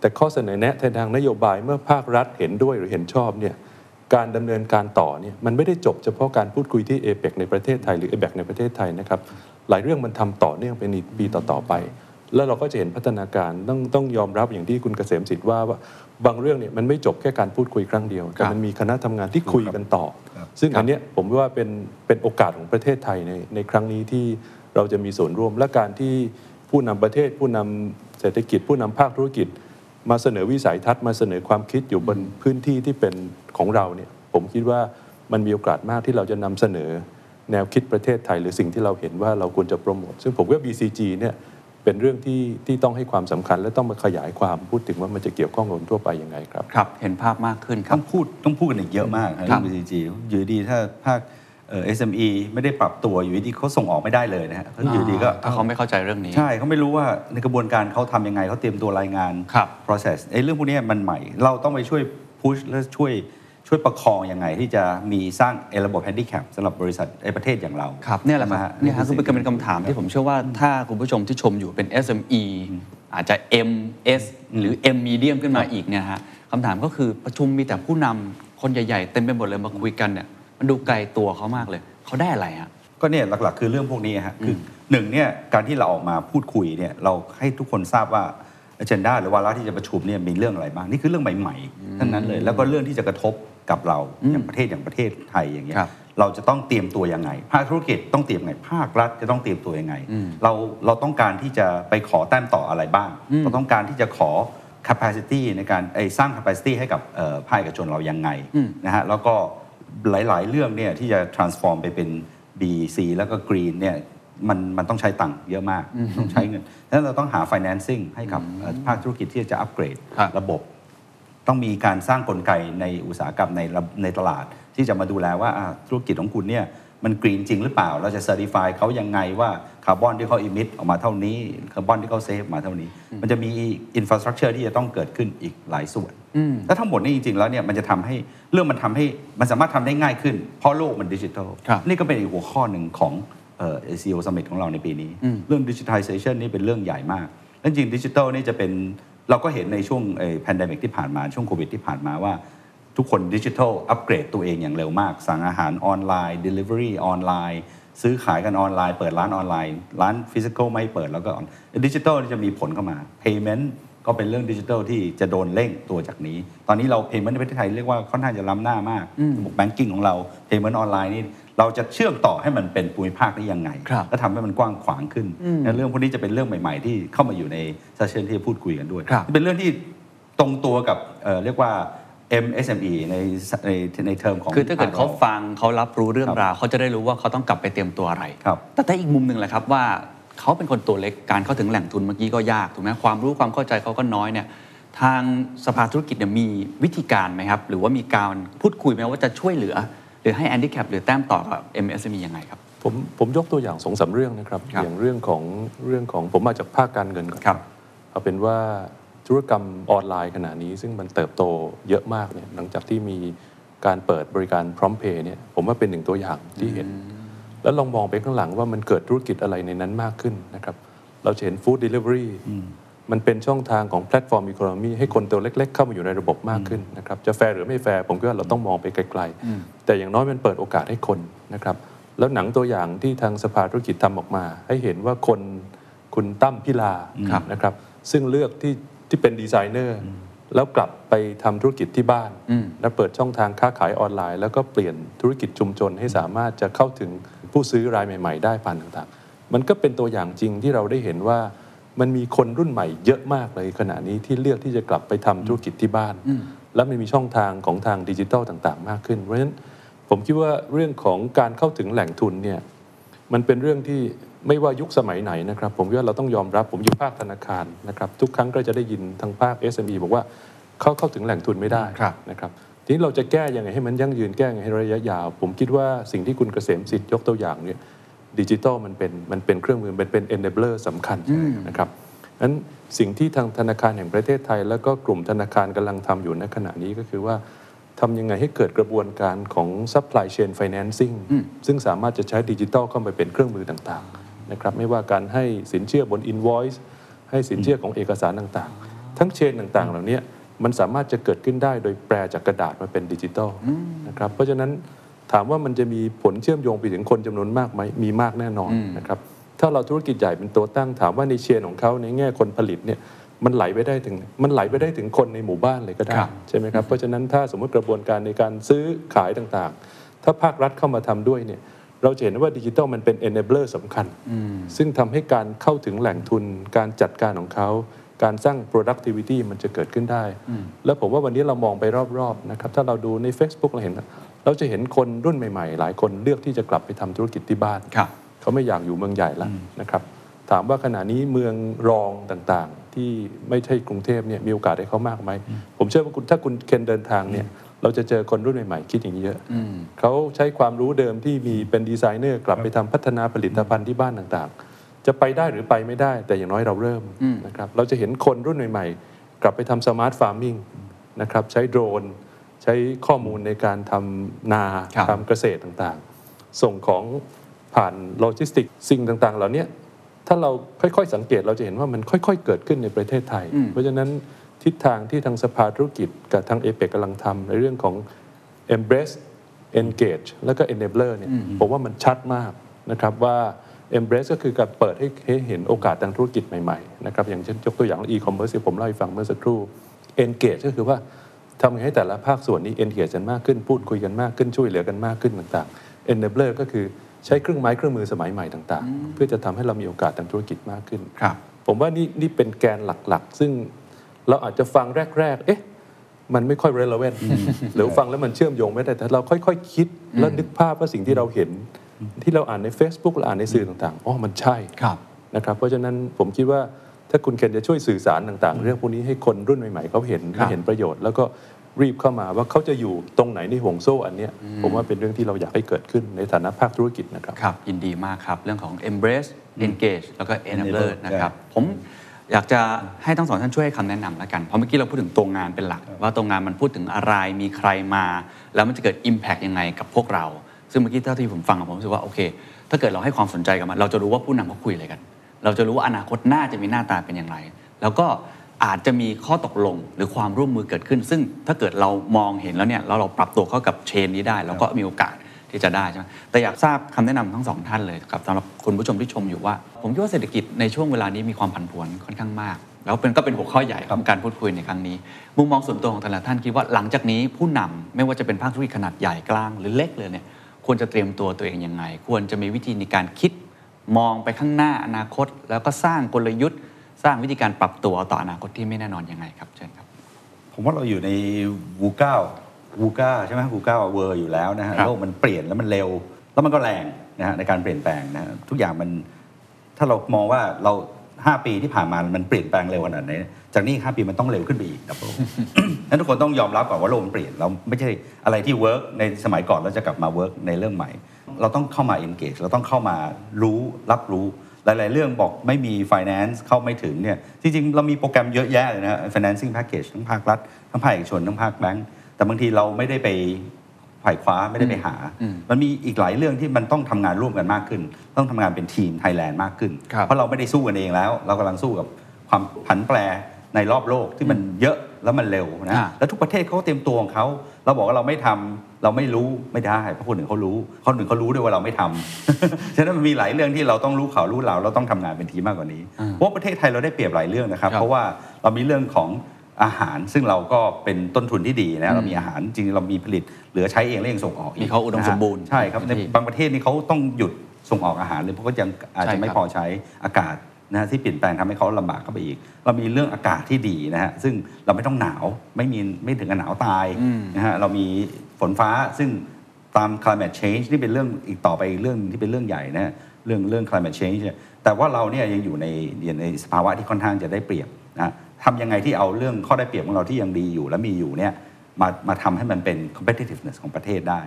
E: แต่ข้อเสนอแนะในทางนโยบายเมื่อภาครัฐเห็นด้วยหรือเห็นชอบเนี่ยการดำเนินการต่อเนี่ยมันไม่ได้จบเฉพาะการพูดคุยที่เอเปกในประเทศไทยหรือเอเปกในประเทศไทยนะครับหลายเรื่องมันทำต่อเนื่องเป็นอีกปีต่อๆไป แล้วเราก็จะเห็นพัฒนาการต้องต้องยอมรับอย่างที่คุณเกษมสิทธิ์ว่าว่าบางเรื่องเนี่ยมันไม่จบแค่การพูดคุยครั้งเดียวแต่มันมีคณะทำงานที่คุยกันต่อ
A: ครับ
E: ซึ่งอันเนี้ยผมว่าเป็นเป็นโอกาสของประเทศไทยในในครั้งนี้ที่เราจะมีส่วนร่วมและการที่ผู้นำประเทศ ผู้นำเศรษฐกิจ ผู้นำภาคธุรกิจ มาเสนอวิสัยทัศน์มาเสนอความคิดอยู่บนพื้นที่ที่เป็นของเราเนี่ยผมคิดว่ามันมีโอกาสมากที่เราจะนำเสนอแนวคิดประเทศไทย หรือสิ่งที่เราเห็นว่าเราควรจะโปรโมทซึ่งผมว่า BCG เนี่ย เป็นเรื่องที่ที่ต้องให้ความสำคัญ และต้องมาขยายความพูดถึงว่ามันจะเกี่ยวข้องกับคนทั่วไปยังไงครับ
B: ครับเห็นภาพมากขึ้นครั
A: ต้
B: บ
A: องพูดต้องพูดกันอีกเยอะมากครับ
B: ครั
A: เรื่
B: บ
A: อง BCG อยู่ดีถ้าภาคเอ่อ SME ไม่ได้ปรับตัวอยู่ดีเขาส่งออกไม่ได้เลยนะฮะเขาอยู่ดีก็
B: ถ้าเขาไม่เข้าใจเรื่องนี้
A: ใช่เขาไม่รู้ว่าในกระบวนการเขาทำยังไงเขาเตรียมตัวรายงาน
B: ครับ
A: process ไอ้เรื่องพวกนี้มันใหม่ เราต้องไปช่วย push และช่วย ช่วยประคองยังไงที่จะมีสร้างไอ้ระบบ handicap สำหรับบริษัทไอ้ประเทศอย่างเรา
B: ครับเนี่ยแหละค
A: ใช่
B: รับ
A: ไม
B: เนี่ยฮะคือ
A: สิ่ง
B: เป็นคำถามที่ผมเชื่อว่าถ้าคุณผู้ชมที่ชมอยู่เป็น SME อาจจะ MS หรือ M medium ขึ้นมาอีกเนี่ยนะฮะคำถามก็คือประชุมมีแต่ผู้นำคนใหญ่ๆ เต็มไปหมดเลยมาคุยกันเนี่ยมันดูไกลตัวเขามากเลย เขาได้อะไรฮะ
A: ก็เนี่ยหลักๆ คือเรื่องพวกนี้ฮะคือหนึ่งเนี่ยการที่เราออกมาพูดคุยเนี่ยเราให้ทุกคนทราบว่า agenda หรือวาระที่จะประชุมเนี่ยมีเรื่องอะไรบ้างนี่คือเรื่องใหม่ๆทั้งนั้นเลย แล้วก็เรื่องที่จะกระทบ กับเราอย่างประเทศอย่างประเทศไทยอย่างเงี้ย
B: ครับ
A: เราจะต้องเตรียมตัวยังไง ภาคธุรกิจต้องเตรียมไง ภาครัฐจะต้องเตรียมตัวยังไง เราเราต้องการที่จะไปขอแต้มต่ออะไรบ้าง เราต้องการที่จะขอ capacity ในการไอ้สร้าง capacity ให้กับเอ่อภาคเอกชนเรายังไงนะฮะแล้วก็หลาย ๆ เรื่องเนี่ยที่จะ transform ไปเป็น B C แล้วก็ Green เนี่ยมันมันต้องใช้ตังค์เยอะมาก ต้องใช้เงินดังนั้นเราต้องหา financing ให้กับเอ่อภาคธุรกิจที่จะอัปเกรด
B: ครับ
A: ระบบ ต้องมีการสร้างกลไกในอุตสาหกรรมในระในตลาด ที่จะมาดูแลว่าอ่าธุรกิจของคุณเนี่ยมันกรีนจริงหรือเปล่า เราจะเซอร์ติฟายเขายังไงว่าคาร์บอนที่เขา emit ออกมาเท่านี้คาร์บอนที่เขา save มาเท่านี้ มันจะมี infrastructure ที่จะต้องเกิดขึ้นอีกหลายส่วน แล้วทั้งหมดนี้จริง ๆ แล้วเนี่ยมันจะทำให้เรื่องมันทำให้มันสามารถทำได้ง่ายขึ้น เพราะโลกมันดิจิทัล
B: ครับ
A: นี่ก็เป็นอีกหัวข้อหนึ่งของเอ่อ ACO Summit ของเราในปีนี้ เรื่อง digitalization นี่เป็นเรื่องใหญ่มาก และจริงดิจิทัลนี่จะเป็น เราก็เห็นในช่วง pandemic ที่ผ่านมาช่วงโควิดที่ผ่านมาว่า ทุกคนดิจิทัลอัปเกรดตัวเองอย่างเร็วมาก สั่งอาหารออนไลน์ Delivery ออนไลน์ซื้อขายกันออนไลน์ เปิดร้านออนไลน์ ร้าน physical ไม่เปิดแล้วก็ดิจิทัลจะมีผลเข้ามา Payment ก็เป็นเรื่องดิจิทัลที่จะโดนเร่งตัวจากนี้ ตอนนี้เรา Payment ในประเทศไทยเรียกว่าค่อนข้างจะล้ำหน้ามากระบบ banking ของเรา Payment ออนไลน์นี่ เราจะเชื่อมต่อให้มันเป็นภูมิภาคได้ยังไง
B: ครับ
A: และทำให้มันกว้างขวางขึ้นและเรื่องพวกนี้จะเป็นเรื่องใหม่ ๆ ที่เข้ามาอยู่ใน session ที่จะพูดคุยกันด้วย
B: ครับ
A: เป็นเรื่องที่ตรงตัวกับเอ่อเรียกว่า MSME ในในในเทอมของ
B: คือถ้าเกิดเขา
A: ภคร
B: ฟังเขารับรู้เรื่อง
A: ครับ
B: ราวเขาจะได้รู้ว่าเขาต้องกลับไปเตรียมตัวอะไร
A: ครับ
B: แต่ถ้าอีกมุมหนึ่งแหละครับว่าเขาเป็นคนตัวเล็กการเข้าถึงแหล่งทุนเมื่อกี้ก็ยากถูกไหมความรู้ความเข้าใจเขาก็น้อยเนี่ยทางสภาธุรกิจเนี่ยมีวิธีการไหมครับ หรือว่ามีการพูดคุยไหมว่าจะช่วยเหลือห รือให้แอนดี้แคปหรือแต้มต่อกับ MSME ยังไงครับ
E: ผมผมยกตัวอย่างสองสามเรื่องนะครับ
B: ครับ
E: อย่างเรื่องของเรื่องของผมมาจากภาคการเงินก่อน
B: ครับ
E: เอาเป็นว่าธุรกรรมออนไลน์ขณะนี้ ซึ่งมันเติบโตเยอะมากเนี่ยหลังจากที่มีการเปิดบริการพร้อมเพย์เนี่ยผมว่าเป็นหนึ่งตัวอย่างที่เห็น แล้วลองมองไปข้างหลังว่ามันเกิดธุรกิจอะไรในนั้นมากขึ้นนะครับ เราจะเห็น food delivery มันเป็นช่องทางของ platform economy ให้คนตัวเล็ก ๆ เข้ามาอยู่ในระบบมากขึ้นนะครับจะแฟร์หรือไม่แฟร์ผมคิดว่าเราต้องมองไปไกลๆ แต่อย่างน้อยมันเปิดโอกาสให้คนนะครับแล้วหนังตัวอย่างที่ทางสภาธุรกิจทำออกมา ให้เห็นว่าคนคุณตั้มพิลา
B: ครับ
E: นะครับซึ่งเลือกที่ที่เป็นดีไซเนอร์แล้วกลับไปทำธุรกิจที่บ้าน
B: อืม
E: แล้วเปิดช่องทางค้าขายออนไลน์ แล้วก็เปลี่ยนธุรกิจชุมชนให้สามารถจะเข้าถึงผู้ซื้อรายใหม่ ๆ ได้ผ่านต่างๆ มันก็เป็นตัวอย่างจริงที่เราได้เห็นว่า มันมีคนรุ่นใหม่เยอะมากเลยขณะนี้ที่เลือกที่จะกลับไปทำธุรกิจที่บ้าน และมันมีช่องทางของทางดิจิทัลต่างๆ มากขึ้น เพราะฉะนั้นผมคิดว่าเรื่องของการเข้าถึงแหล่งทุนเนี่ยมันเป็นเรื่องที่ไม่ว่ายุคสมัยไหนนะครับ ผมคิดว่าเราต้องยอมรับผมอยู่ภาคธนาคารนะครับ ทุกครั้งก็จะได้ยินทางภาค SME บอกว่าเขาเข้าถึงแหล่งทุนไม่ได้
B: ครับ
E: นะครับทีนี้เราจะแก้ยังไงให้มันยั่งยืนแก้ยังไงให้ระยะยาว ผมคิดว่าสิ่งที่คุณเกษมสิทธิ์ยกตัวอย่างเนี่ย ดิจิทัลมันเป็นมันเป็นเครื่องมือเป็นเป็น enabler สำคัญนะครับนั้นสิ่งที่ทางธนาคารแห่งประเทศไทย แล้วก็กลุ่มธนาคารกำลังทำอยู่ในขณะนี้ก็คือว่าทำยังไงให้เกิดกระบวนการของ supply chain financing ซึ่งสามารถจะใช้ดิจิทัลเข้าไปเป็นเครื่องมือต่างๆนะครับไม่ว่าการให้สินเชื่อบน invoice ให้สินเชื่อของเอกสารต่างๆ ทั้งเชนต่างๆ เหล่านี้มันสามารถจะเกิดขึ้นได้โดยแปลจากกระดาษมาเป็นดิจิทัลนะครับเพราะฉะนั้น ถามว่ามันจะมีผลเชื่อมโยงไปถึงคนจำนวนมากไหมมีมากแน่นอนนะครับถ้าเราธุรกิจใหญ่เป็นตัวตั้งถามว่าในเชนของเขาในแง่คนผลิตเนี่ยมันไหลไปได้ถึงมันไหลไปได้ถึงคนในหมู่บ้านเลยก็ได้
B: ครับ
E: ใช่ไหมครับเพราะฉะนั้นถ้าสมมติกระบวนการในการซื้อขายต่างๆ ถ้าภาครัฐเข้ามาทำด้วยเนี่ยเราจะเห็นว่าดิจิทัลมันเป็น enabler สำคัญ ซึ่งทำให้การเข้าถึงแหล่งทุน การจัดการของเขา การสร้าง productivity มันจะเกิดขึ้นได้ แล้วผมว่าวันนี้เรามองไปรอบ ๆ นะครับ ถ้าเราดูใน Facebook เราเห็น เราจะเห็นคนรุ่นใหม่ๆ หลายคนเลือกที่จะกลับไปทำธุรกิจที่บ้าน
B: ครับ
E: เขาไม่อยากอยู่เมืองใหญ่แล้วนะครับ ถามว่าขณะนี้เมืองรองต่างๆ ที่ไม่ใช่กรุงเทพเนี่ยมีโอกาสให้เขามากไหมผมเชื่อว่าคุณถ้าคุณเคนเดินทางเนี่ยเราจะเจอคนรุ่นใหม่ๆ คิดอย่างนี้เยอะเขาใช้ความรู้เดิมที่มีเป็นดีไซเนอร์กลับไปทำพัฒนาผลิตภัณฑ์ที่บ้านต่างๆ จะไปได้หรือไปไม่ได้ แต่อย่างน้อยเราเริ่มนะครับเราจะเห็นคนรุ่นใหม่ๆ กลับไปทำ smart farming นะครับใช้โดรน ใช้ข้อมูลในการทำนา
B: ครับ
E: ทำเกษตรต่างๆ ส่งของผ่านโลจิสติกสิ่งต่างๆ เหล่านี้ถ้าเราค่อยๆ สังเกตเราจะเห็นว่ามันค่อยๆ เกิดขึ้นในประเทศไทย เพราะฉะนั้นทิศทางที่ทางสภาธุรกิจกับทางเอเปกกำลังทำในเรื่องของ embrace engage แล้วก็ enabler เนี่ยผมว่ามันชัดมากนะครับว่า embrace ก็คือการเปิดให้ให้เห็นโอกาสทางธุรกิจใหม่ๆนะครับอย่างเช่นยกตัวอย่าง e-commerce ที่ผมเล่าให้ฟังเมื่อสักครู่ engage ก็คือว่า ทำยังไงให้แต่ละภาคส่วนนี้ engage กันมากขึ้นพูดคุยกันมากขึ้นช่วยเหลือกันมากขึ้นต่างๆ enabler ก็คือใช้เครื่องไม้เครื่องมือสมัยใหม่ต่าง ๆ เพื่อจะทำให้เรามีโอกาสทางธุรกิจมากขึ้น
B: ครับ
E: ผมว่านี่นี่เป็นแกนหลักๆ ซึ่งเราอาจจะฟังแรก ๆ เอ๊ะ มันไม่ค่อย relevant หรือฟังแล้วมันเชื่อมโยงไม่ได้ แต่เราค่อยๆคคิด แล้วนึกภาพว่าสิ่งที่เราเห็น ที่เราอ่านใน Facebook เราอ่านในสื่อต่างๆอ๋อมันใช่
B: ครับ
E: นะครับ เพราะฉะนั้นผมคิดว่า ถ้าคุณเคนจะช่วยสื่อสารต่างๆ เรื่องพวกนี้ให้คนรุ่นใหม่ๆเขาเห็น
B: ครับ
E: เห็นประโยชน์ แล้วก็รีบเข้ามาว่าเขาจะอยู่ตรงไหนในห่วงโซ่อันเนี้ยผมว่าเป็นเรื่องที่เราอยากให้เกิดขึ้นในฐานะภาคธุรกิจนะครับ
B: ครับยินดีมากครับเรื่องของ embrace engage แล้วก็ enabler
A: enabler
B: นะครับ
A: ใช่
B: ผมอยากจะให้ทั้งสองท่านช่วยให้คำแนะนำแล้วกัน เพราะเมื่อกี้เราพูดถึงตัวงานเป็นหลัก ว่าตัวงานมันพูดถึงอะไรมีใครมา แล้วมันจะเกิด impact ยังไงกับพวกเรา ซึ่งเมื่อกี้เท่าที่ผมฟังอะผมรู้สึกว่าโอเค ถ้าเกิดเราให้ความสนใจกับมัน เราจะรู้ว่าผู้นำเขาคุยอะไรกัน เราจะรู้ว่าอนาคตหน่าจะมีหน้าตาเป็นอย่างไร แล้วก็อาจจะมีข้อตกลงหรือความร่วมมือเกิดขึ้น ซึ่งถ้าเกิดเรามองเห็นแล้วเนี่ยแล้วเราปรับตัวเข้ากับเชนนี้ได้เราก็มีโอกาสที่จะได้ใช่ไหมแต่อยากทราบคำแนะนำทั้งสองท่านเลยครับสำหรับคุณผู้ชมที่ชมอยู่ว่า ผมคิดว่าเศรษฐกิจในช่วงเวลานี้มีความผันผวนค่อนข้างมาก แล้วเป็นก็เป็นหัวข้อใหญ่ของการพูดคุยในครั้งนี้ มุมมองส่วนตัวของแต่ละท่านคิดว่าหลังจากนี้ผู้นำไม่ว่าจะเป็นภาคธุรกิจขนาดใหญ่กลางหรือเล็กเลยเนี่ยควรจะเตรียมตัวตัวเองยังไง ควรจะมีวิธีในการคิด มองไปข้างหน้าอนาคต แล้วก็สร้างกลยุทธ์ สร้างวิธีการปรับตัวต่ออนาคตที่ไม่แน่นอนยังไงครับเชิญครับ
A: ผมว่าเราอยู่ในวูก้าวูก้าใช่ไหมวูก้าเวอร์อยู่แล้วนะฮะ
B: ครับ
A: โลกมันเปลี่ยนแล้วมันเร็ว แล้วมันก็แรงนะฮะในการเปลี่ยนแปลงนะฮะทุกอย่างมันถ้าเรามองว่าเรา5ปีที่ผ่านมามันเปลี่ยนแปลงเร็วขนาดไหนจากนี้อีก5ปีมันต้องเร็วขึ้นไปอีกครับผมนั้นทุกคนต้องยอมรับก่อนว่าโลกมันเปลี่ยนเราไม่ใช่อะไรที่ work ในสมัยก่อนแล้วจะกลับมา work ในเรื่องใหม่ เราต้องเข้ามา engage เราต้องเข้ามารู้รับรู้หลาย ๆ เรื่องบอกไม่มี finance เข้าไม่ถึงเนี่ยจริง ๆ เรามีโปรแกรมเยอะแยะเลยนะฮะ financing package ทั้งภาครัฐ ทั้งภาคเอกชน ทั้งภาคแบงก์แต่บางทีเราไม่ได้ไปไขว่คว้าไม่ได้ไปหา มันมีอีกหลายเรื่องที่มันต้องทำงานร่วมกันมากขึ้น ต้องทำงานเป็นทีมไทยแลนด์มากขึ้น
B: ครับ
A: เพราะเราไม่ได้สู้กันเองแล้ว เรากำลังสู้กับความผันแปรในรอบโลกที่มันเยอะแล้วมันเร็วนะ
B: อ่า
A: แล้วทุกประเทศเขาก็เตรียมตัวของเขาเราบอกว่าเราไม่ทำ เราไม่รู้ไม่ได้เพราะคนอื่นเขารู้คนอื่นเขารู้ด้วยว่าเราไม่ทำฉะนั้นมันมีหลายเรื่องที่เราต้องรู้ข่าวรู้เราเราต้องทำงานเป็นทีมมากกว่านี้เพราะว่าประเทศไทยเราได้เปรียบหลายเรื่องนะครับ
B: ครับ
A: เพราะว่าเรามีเรื่องของอาหารซึ่งเราก็เป็นต้นทุนที่ดีนะเรามีอาหารจริงๆเรามีผลิตเหลือใช้เองและยังส่งออกก
B: มีเขาอุดมสมบูรณ์
A: ใช่ครับใน
B: ที่
A: บางประเทศนี่เขาต้องหยุดส่งออกอาหารเลยเพราะก็ยังอาจ
B: ใช่
A: จะไม่
B: ครับ
A: พอใช้อากาศนะฮะที่เปลี่ยนแปลงทำให้เขาลำบากเข้าไปอีก เรามีเรื่องอากาศที่ดีนะฮะซึ่งเราไม่ต้องหนาวไม่มีไม่ถึงกับหนาวตายนะฮะเรามี ฝนฟ้าซึ่งตาม climate change นี่เป็นเรื่องอีกต่อไปอีกเรื่องที่เป็นเรื่องใหญ่นะฮะเรื่องเรื่อง climate change เนี่ยแต่ว่าเราเนี่ยยังอยู่ในอยู่ในสภาวะที่ค่อนข้างจะได้เปรียบนะทำยังไงที่เอาเรื่องข้อได้เปรียบของเราที่ยังดีอยู่และมีอยู่เนี่ยมามาทำให้มันเป็น competitiveness ของประเทศได้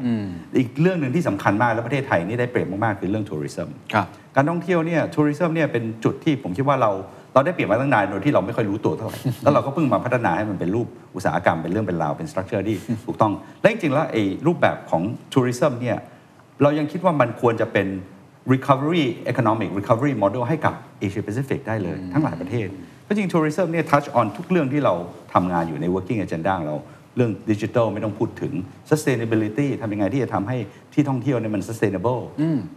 A: อีกเรื่องหนึ่งที่สำคัญมากแล้วประเทศไทยนี่ได้เปรียบมาก ๆ คือเรื่องทัวริซึม
B: ครับ
A: การท่องเที่ยวเนี่ยทัวริซึมเนี่ยเป็นจุดที่ผมคิดว่าเรา เราได้เปรียบมาตั้งนานโดยที่เราไม่ค่อยรู้ตัวเท่าไหร่แล้วเราก็เพิ่งมาพัฒนาให้มันเป็นรูปอุตสาหกรรมเป็นเรื่องเป็นราวเป็นสตรัคเจอร์ที่ถูกต้องและจริงๆแล้วไอ้รูปแบบของทัวริซึมเนี่ยเรายังคิดว่ามันควรจะเป็น recovery economic recovery model ให้กับ Asia Pacific ได้เลย ทั้งหลายประเทศ เพราะจริง tourism เนี่ย touch on ทุกเรื่องที่เราทำงานอยู่ใน working agenda ของเราเรื่องดิจิทัลไม่ต้องพูดถึง sustainability ทำยังไงที่จะทำให้ที่ท่องเที่ยวเนี่ยมัน sustainable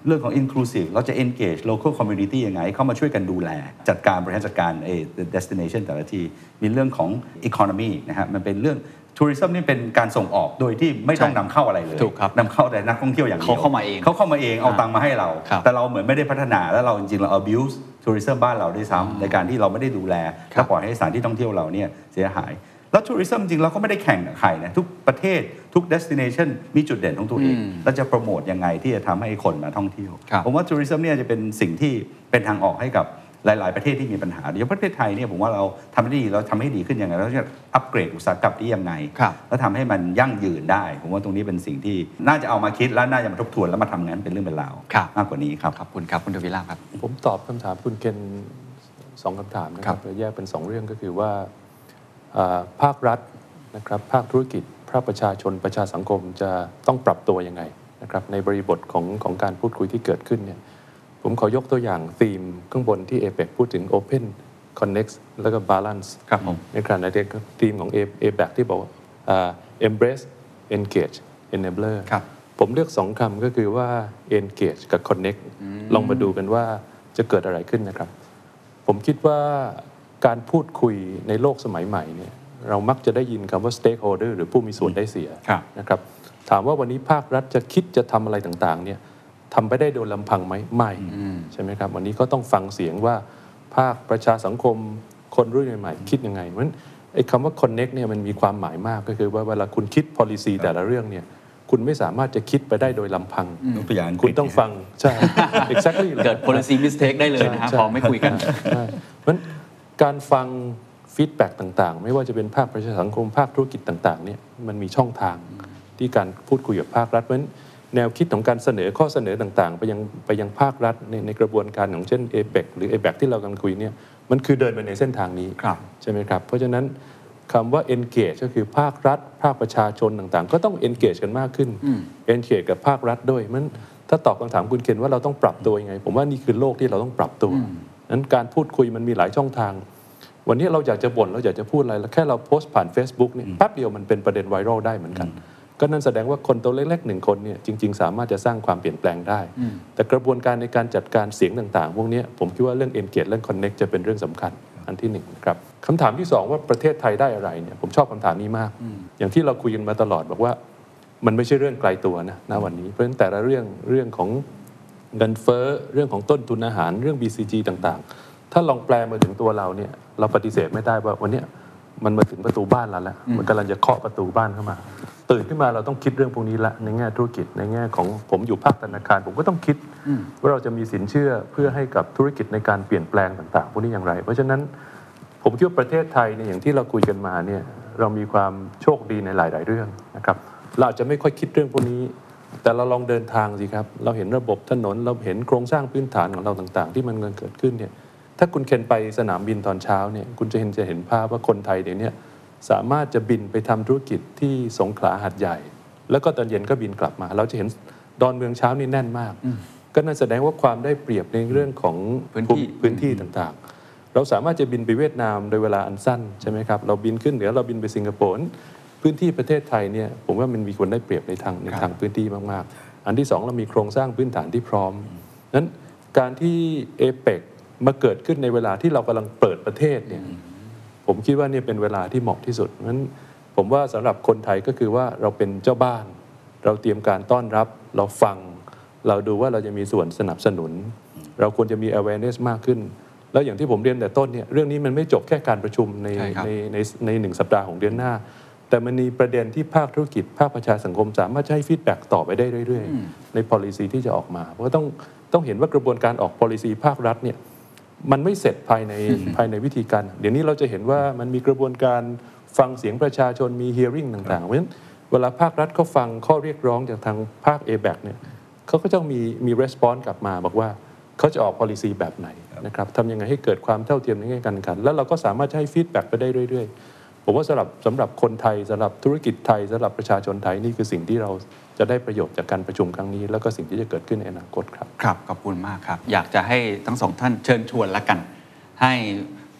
A: เรื่องของ inclusive เราจะ engage local community ยังไง เข้ามาช่วยกันดูแล จัดการบริหารจัดการไอ้ destination แต่ละที่มีเรื่องของ economy นะฮะมันเป็นเรื่อง tourism นี่เป็นการส่งออกโดยที่ไม่ต้อง
B: ใช่
A: นำเข้าอะไรเลย
B: ถูกครับ
A: นำเข้าแต่นักท่องเที่ยวอย่างเดียว
B: เขาเข้ามาเอง
A: เขาเข้ามาเองเอาตังค์มาให้เรา
B: ครับ
A: แต่เราเหมือนไม่ได้พัฒนาแล้วเราจริงๆเรา abuse tourism บ้านเราด้วยซ้ำในการที่เราไม่ได้ดูแล
B: ครับ
A: และปล่อยให้สถานที่ท่องเที่ยวเราเนี่ยเสียหาย แล้วทัวริซึมจริงเราก็ไม่ได้แข่งกับใครนะทุกประเทศทุก destination มีจุดเด่นของตัวเองแล้วจะโปรโมทยังไงที่จะทำให้คนมาท่องเที่ยว
B: ครับ
A: ผมว่าทัวริซึมเนี่ยจะเป็นสิ่งที่เป็นทางออกให้กับหลาย ๆ ประเทศที่มีปัญหาโดยเฉพาะประเทศไทยเนี่ยผมว่าเราทำได้ดีเราทำให้ดีขึ้นยังไงเราจะอัปเกรดอุตสาหกรรมที่ยังไง
B: ครับ
A: แล้วทำให้มันยั่งยืนได้ ผมว่าตรงนี้เป็นสิ่งที่น่าจะเอามาคิดและน่าจะมาทบทวนแล้วมาทำงานเป็นเรื่องเป็นราว
B: ครับ
A: มากกว่านี้ครับ
B: ขอบคุณครับคุณทวีลาภครับ
E: ผมตอบคำถามคุณเคนสองคำถามนะค
B: ครั
E: รับบแล้วแยกเป็นสองเรื่องก็คือว่าอ่า ภาครัฐนะครับภาคธุรกิจภาคประชาชนประชาสังคมจะต้องปรับตัวยังไงนะครับในบริบทของของการพูดคุยที่เกิดขึ้นเนี่ยผมขอยกตัวอย่างธีมข้างบนที่เอเปพูดถึง Open Connect แล้วก็ Balance
B: ครับผม
E: ในขณะเดียวกันธีมของ A- APEC ที่บอกว่าอ่า embrace engage enabler
B: ครับ
E: ผมเลือกสองคำก็คือว่า engage กับ connect ลองมาดูกันว่าจะเกิดอะไรขึ้นนะครับ ผมคิดว่า การพูดคุยในโลกสมัยใหม่เนี่ยเรามักจะได้ยินคำว่า stakeholder หรือผู้มีส่วนได้เสีย
B: ครับ
E: นะครับถามว่าวันนี้ภาครัฐจะคิดจะทำอะไรต่างๆเนี่ยทำไปได้โดยลำพังไหมไม่ใช่ไหมครับ วันนี้ก็ต้องฟังเสียงว่าภาคประชาสังคมคนรุ่นใหม่ๆคิดยังไงเพราะฉะนั้นไอ้คำว่า connect เนี่ยมันมีความหมายมากก็คือว่าเวลาคุณคิด policy แต่ละเรื่องเนี่ยคุณไม่สามารถจะคิดไปได้โดยลำพัง
A: ยกตัวอย่างอังกฤษ
E: คุณต้องฟัง ใช่ exactly
B: เกิด policy mistake ได้เลยนะฮะ
E: ใช่
B: พอไม่คุยกัน
E: ใช่เพราะฉะนั้น การฟังฟีดแบ็กต่างๆ ไม่ว่าจะเป็นภาคประชาสังคมภาคธุรกิจต่างๆเนี่ยมันมีช่องทางที่การพูดคุยกับภาครัฐเพราะฉะนั้นแนวคิดของการเสนอข้อเสนอต่างๆ ไปยังไปยังภาครัฐในในกระบวนการของเช่น a p e c หรือ a b e c ที่เรากำลังคุยเนี่ยมันคือเดินไปในเส้นทางนี้
B: ครับ
E: ใช่ไหมครับ เพราะฉะนั้นคำว่า engage ก็คือภาครัฐ ภาคประชาชนต่างๆ ก็ต้อง engage กันมากขึ้น engage กับภาครัฐด้วยมันถ้าตอบคำถามคุณเคนว่าเราต้องปรับตัวยังไง ผมว่านี่คือโลกที่เราต้องปรับตัว นั้นการพูดคุยมันมีหลายช่องทาง วันนี้เราอยากจะบ่นเราอยากจะพูดอะไรแล้วแค่เราโพสต์ผ่าน Facebook เนี่ยแป๊บเดียวมันเป็นประเด็นไวรัลได้เหมือนกัน ก็นั่นแสดงว่าคนตัวเล็กๆหนึ่งคนเนี่ยจริง ๆ สามารถจะสร้างความเปลี่ยนแปลงได้ แต่กระบวนการในการจัดการเสียงต่างๆ พวกเนี้ยผมคิดว่าเรื่อง engage เรื่อง connect จะเป็นเรื่องสำคัญอันที่หนึ่งนะครับคำถามที่สองว่าประเทศไทยได้อะไรเนี่ยผมชอบคำถามนี้มาก อย่างที่เราคุยกันมาตลอดบอกว่า มันไม่ใช่เรื่องไกลตัวนะณวันนี้เพราะฉะนั้นแต่ละเรื่องเรื่องของ เงินเฟ้อเรื่องของต้นทุนอาหารเรื่อง BCG ต่างๆ ถ้าลองแปลมาถึงตัวเราเนี่ยเราปฏิเสธไม่ได้ว่าวันเนี้ยมันมาถึงประตูบ้านเราแล้ว มันกำลังจะเคาะประตูบ้านเข้ามา ตื่นขึ้นมาเราต้องคิดเรื่องพวกนี้ละในแง่ธุรกิจในแง่ของผมอยู่ภาคธนาคาร ผมก็ต้องคิดว่าเราจะมีสินเชื่อเพื่อให้กับธุรกิจในการเปลี่ยนแปลงต่าง ๆ พวกนี้อย่างไร เพราะฉะนั้นผมคิดว่าประเทศไทยเนี่ยอย่างที่เราคุยกันมาเนี่ยเรามีความโชคดีในหลาย ๆ เรื่องนะครับเราอาจจะไม่ค่อยคิดเรื่องพวกนี้ แต่เราลองเดินทางสิครับ เราเห็นระบบถนนเราเห็นโครงสร้างพื้นฐานของเราต่างๆ ที่มันกำลังเกิดขึ้นเนี่ยถ้าคุณเคนไปสนามบินตอนเช้าเนี่ยคุณจะเห็นจะเห็นภาพว่าคนไทยเดี๋ยวนี้สามารถจะบินไปทำธุรกิจที่สงขลาหัดใหญ่ แล้วก็ตอนเย็นก็บินกลับมา เราจะเห็นดอนเมืองเช้านี่แน่นมาก ก็นั่นแสดงว่าความได้เปรียบในเรื่องของ
B: พื้นที่
E: พื้นที่ต่างๆ เราสามารถจะบินไปเวียดนามโดยเวลาอันสั้นใช่ไหมครับเราบินขึ้นเหนือเราบินไปสิงคโปร์ พื้นที่ประเทศไทยเนี่ยผมว่ามันมีคนได้เปรียบในทางในทางพื้นที่มากๆ อันที่สองเรามีโครงสร้างพื้นฐานที่พร้อมนั้นการที่เอเปกมาเกิดขึ้นในเวลาที่เรากำลังเปิดประเทศเนี่ยผมคิดว่าเนี่ยเป็นเวลาที่เหมาะที่สุดงั้นผมว่าสำหรับคนไทยก็คือว่าเราเป็นเจ้าบ้าน เราเตรียมการต้อนรับเราฟัง เราดูว่าเราจะมีส่วนสนับสนุน เราควรจะมี awareness มากขึ้น แล้วอย่างที่ผมเรียนแต่ต้นเนี่ยเรื่องนี้มันไม่จบแค่การประชุมใน
B: ใช่ครับ
E: ในในในหนึ่งสัปดาห์ของเดือนหน้า แต่มันมีประเด็นที่ภาคธุรกิจ ภาคประชาสังคม สามารถจะให้ feedback ต่อไปได้เรื่อยๆ ใน policy ที่จะออกมา เพราะว่าต้องต้องเห็นว่ากระบวนการออก policy ภาครัฐเนี่ยมันไม่เสร็จภายในภายในวิธีการ เดี๋ยวนี้เราจะเห็นว่ามันมีกระบวนการฟังเสียงประชาชนมี hearing ต่างๆ เพราะฉะนั้นเวลาภาครัฐเขาฟังข้อเรียกร้องจากทางภาค a b a c เนี่ยเขาก็ต้องมีมี response กลับมาบอกว่าเขาจะออก policy แบบไหนนะครับทำยังไงให้เกิดความเท่าเทียมในแง่การแข่งขัน แล้วเราก็สามารถจะให้ feedback ไปได้เรื่อย ๆ ผมว่าสำหรับสำหรับคนไทยสำหรับธุรกิจไทยสำหรับประชาชนไทยนี่คือสิ่งที่เราจะได้ประโยชน์จากการประชุมครั้งนี้ แล้วก็สิ่งที่จะเกิดขึ้นในอนาคตครับ
B: ครับขอบคุณมากครับ อยากจะให้ทั้งสองท่านเชิญชวนละกัน ให้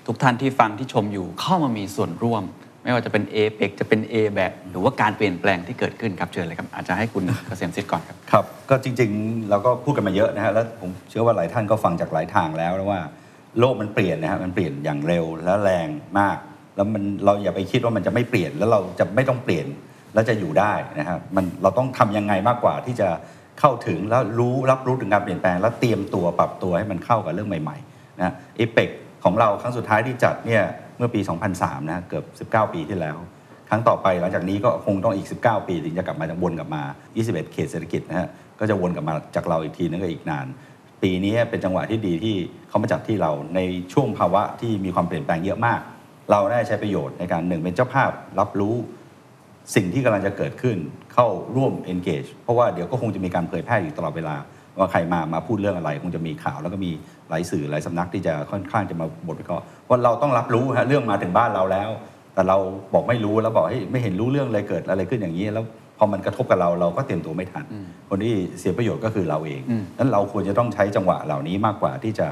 B: ทุกท่านที่ฟังที่ชมอยู่เข้ามามีส่วนร่วม ไม่ว่าจะเป็น a p e c จะเป็น A แบบหรือว่าการเปลี่ยนแปลงที่เกิดขึ้นครับเชิญเลยครับอาจจะให้คุณเกษมสิทธิ์ก่อนครับ
A: ครับก็จริงๆเราก็พูดกันมาเยอะนะฮะแล้วผมเชื่อว่าหลายท่านก็ฟังจากหลายทางแล้วนะว่าโลกมันเปลี่ยนนะฮะมันเปลี่ยนอย่างเร็วและแรงมาก แล้วมันเราอย่าไปคิดว่ามันจะไม่เปลี่ยนแล้วเราจะไม่ต้องเปลี่ยนแล้วจะอยู่ได้นะฮะมันเราต้องทำยังไงมากกว่าที่จะเข้าถึงแล้วรู้รับรู้ถึงการเปลี่ยนแปลง แล้วเตรียมตัวปรับตัวให้มันเข้ากับเรื่องใหม่ๆนะเอเปกของเราครั้งสุดท้ายที่จัดเนี่ยเมื่อปี 2003 นะเกือบ 19 ปีที่แล้ว ครั้งต่อไปหลังจากนี้ก็คงต้องอีก 19 ปีถึงจะกลับมาจะวนกลับมา 21 เขตเศรษฐกิจนะฮะก็จะวนกลับมาจากเราอีกทีนึงก็อีกนาน ปีนี้เป็นจังหวะที่ดีที่เขามาจัดที่เราในช่วงภาวะที่มีความเปลี่ยนแปลงเยอะมาก เราได้ใช้ประโยชน์ในการหนึ่งเป็นเจ้าภาพรับรู้สิ่งที่กำลังจะเกิดขึ้นเข้าร่วม engage เพราะว่าเดี๋ยวก็คงจะมีการเผยแพร่อยู่ตลอดเวลา ว่าใครมามาพูดเรื่องอะไร คงจะมีข่าวแล้วก็มีหลายสื่อหลายสำนักที่จะค่อนข้างจะมาบทวิเคราะห์ว่าเราต้องรับรู้ฮะเรื่องมาถึงบ้านเราแล้ว แต่เราบอกไม่รู้แล้วบอกเฮ้ยไม่เห็นรู้เรื่องเลยเกิดอะไรขึ้นอย่างนี้ แล้วพอมันกระทบกับเราเราก็เตรียมตัวไม่ทัน คนที่เสียประโยชน์ก็คือเราเองนั้นเราควรจะต้องใช้จังหวะเหล่านี้มากกว่าที่จะ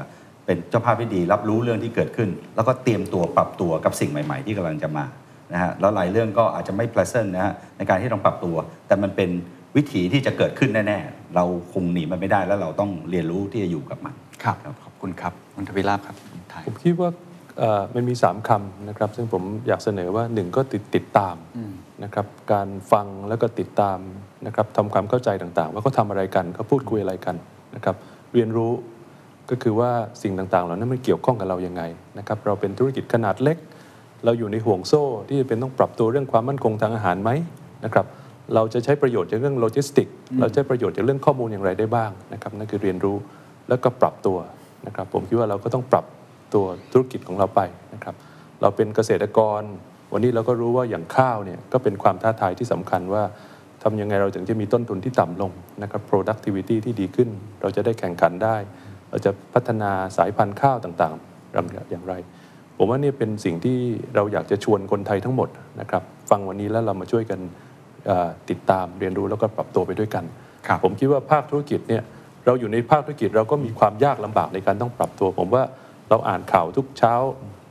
A: เป็นเจ้าภาพที่ดี รับรู้เรื่องที่เกิดขึ้น แล้วก็เตรียมตัวปรับตัวกับสิ่งใหม่ ๆ ที่กำลังจะมานะฮะแล้วหลายเรื่องก็อาจจะไม่ pleasant นะฮะในการที่ต้องปรับตัว แต่มันเป็นวิถีที่จะเกิดขึ้นแน่ๆ เราคงหนีมันไม่ได้แล้วเราต้องเรียนรู้ที่จะอยู่กับมัน
B: ครับ ขอบคุณครับคุณทวีราบครับไทย
E: ผมคิดว่าเอ่อมันมี 3คำนะครับ ซึ่งผมอยากเสนอว่า 1 ก็ติดติดตามนะครับการฟังแล้วก็ติดตามนะครับทำความเข้าใจต่างๆ ว่าเขาทำอะไรกันเขาพูดคุยอะไรกันนะครับเรียนรู้ ก็คือว่าสิ่งต่างๆ เหล่านั้นมันเกี่ยวข้องกับเรายังไงนะครับเราเป็นธุรกิจขนาดเล็ก เราอยู่ในห่วงโซ่ที่จะเป็นต้องปรับตัวเรื่องความมั่นคงทางอาหารไหมนะครับเราจะใช้ประโยชน์จากเรื่องโลจิสติก เราใช้ประโยชน์จากเรื่องข้อมูลอย่างไรได้บ้างนะครับนั่นคือเรียนรู้แล้วก็ปรับตัวนะครับผมคิดว่าเราก็ต้องปรับตัวธุรกิจของเราไปนะครับเราเป็นเกษตรกร วันนี้เราก็รู้ว่าอย่างข้าวเนี่ยก็เป็นความท้าทายที่สำคัญว่าทำยังไงเราถึงจะมีต้นทุนที่ต่ำลงนะครับ productivity ที่ดีขึ้น เราจะได้แข่งขันได้ เราจะพัฒนาสายพันธุ์ข้าวต่างๆอย่างไร ผมว่านี่เป็นสิ่งที่เราอยากจะชวนคนไทยทั้งหมดนะครับฟังวันนี้แล้วเรามาช่วยกันเอ่อติดตามเรียนรู้แล้วก็ปรับตัวไปด้วยกัน
B: ครับ
E: ผมคิดว่าภาคธุรกิจเนี่ยเราอยู่ในภาคธุรกิจเราก็มีความยากลำบากในการต้องปรับตัว ผมว่าเราอ่านข่าวทุกเช้า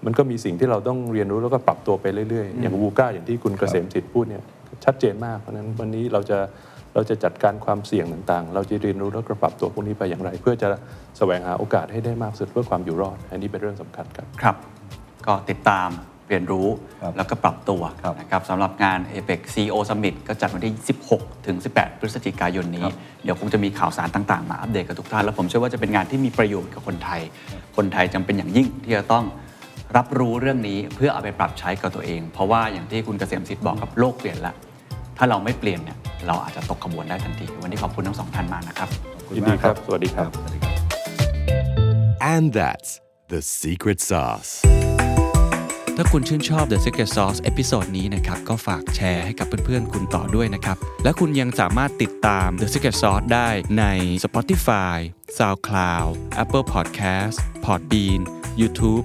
E: มันก็มีสิ่งที่เราต้องเรียนรู้แล้วก็ปรับตัวไปเรื่อยๆ อย่างวูก้าอย่างที่คุณเกษมจิตพูดเนี่ยชัดเจนมากเพราะฉะนั้นวันนี้เราจะ เราจะจัดการความเสี่ยงต่างๆ เราจะเรียนรู้แล้วก็ปรับตัวพวกนี้ไปอย่างไร เพื่อจะแสวงหาโอกาสให้ได้มากสุดเพื่อความอยู่รอด อันนี้เป็นเรื่องสำคัญครับ
B: ครับ ก็ติดตามเรียนรู้
A: ครับ
B: แล้วก็ปรับตัว
A: ครับ
B: นะครับสำหรับงาน APEC CEO Summit ก็จัดวันที่ 16 ถึง 18 พฤศจิกายนนี้ เดี๋ยวคงจะมีข่าวสารต่างๆ มาอัปเดตกับทุกท่าน แล้วผมเชื่อว่าจะเป็นงานที่มีประโยชน์กับคนไทย คนไทยจำเป็นอย่างยิ่งที่จะต้องรับรู้เรื่องนี้เพื่อเอาไปปรับใช้กับตัวเอง เพราะว่าอย่างที่คุณเกษมสิทธิ์บอกครับโลกเปลี่ยนแล้ว ถ้าเราไม่เปลี่ยนเนี่ยเราอาจจะตกขบวนได้ทันที วันนี้ขอบคุณทั้งสองท่านมากนะครับ
E: ยินดีครับสวัสดีครับ
A: สวัสดีครับ
C: And that's the secret sauce.
B: ถ้าคุณชื่นชอบ The Secret Sauce episode นี้นะครับ ก็ฝากแชร์ให้กับเพื่อนๆ คุณต่อด้วยนะครับ และคุณยังสามารถติดตาม The Secret Sauce ได้ใน Spotify, SoundCloud, Apple Podcast, Podbean, YouTube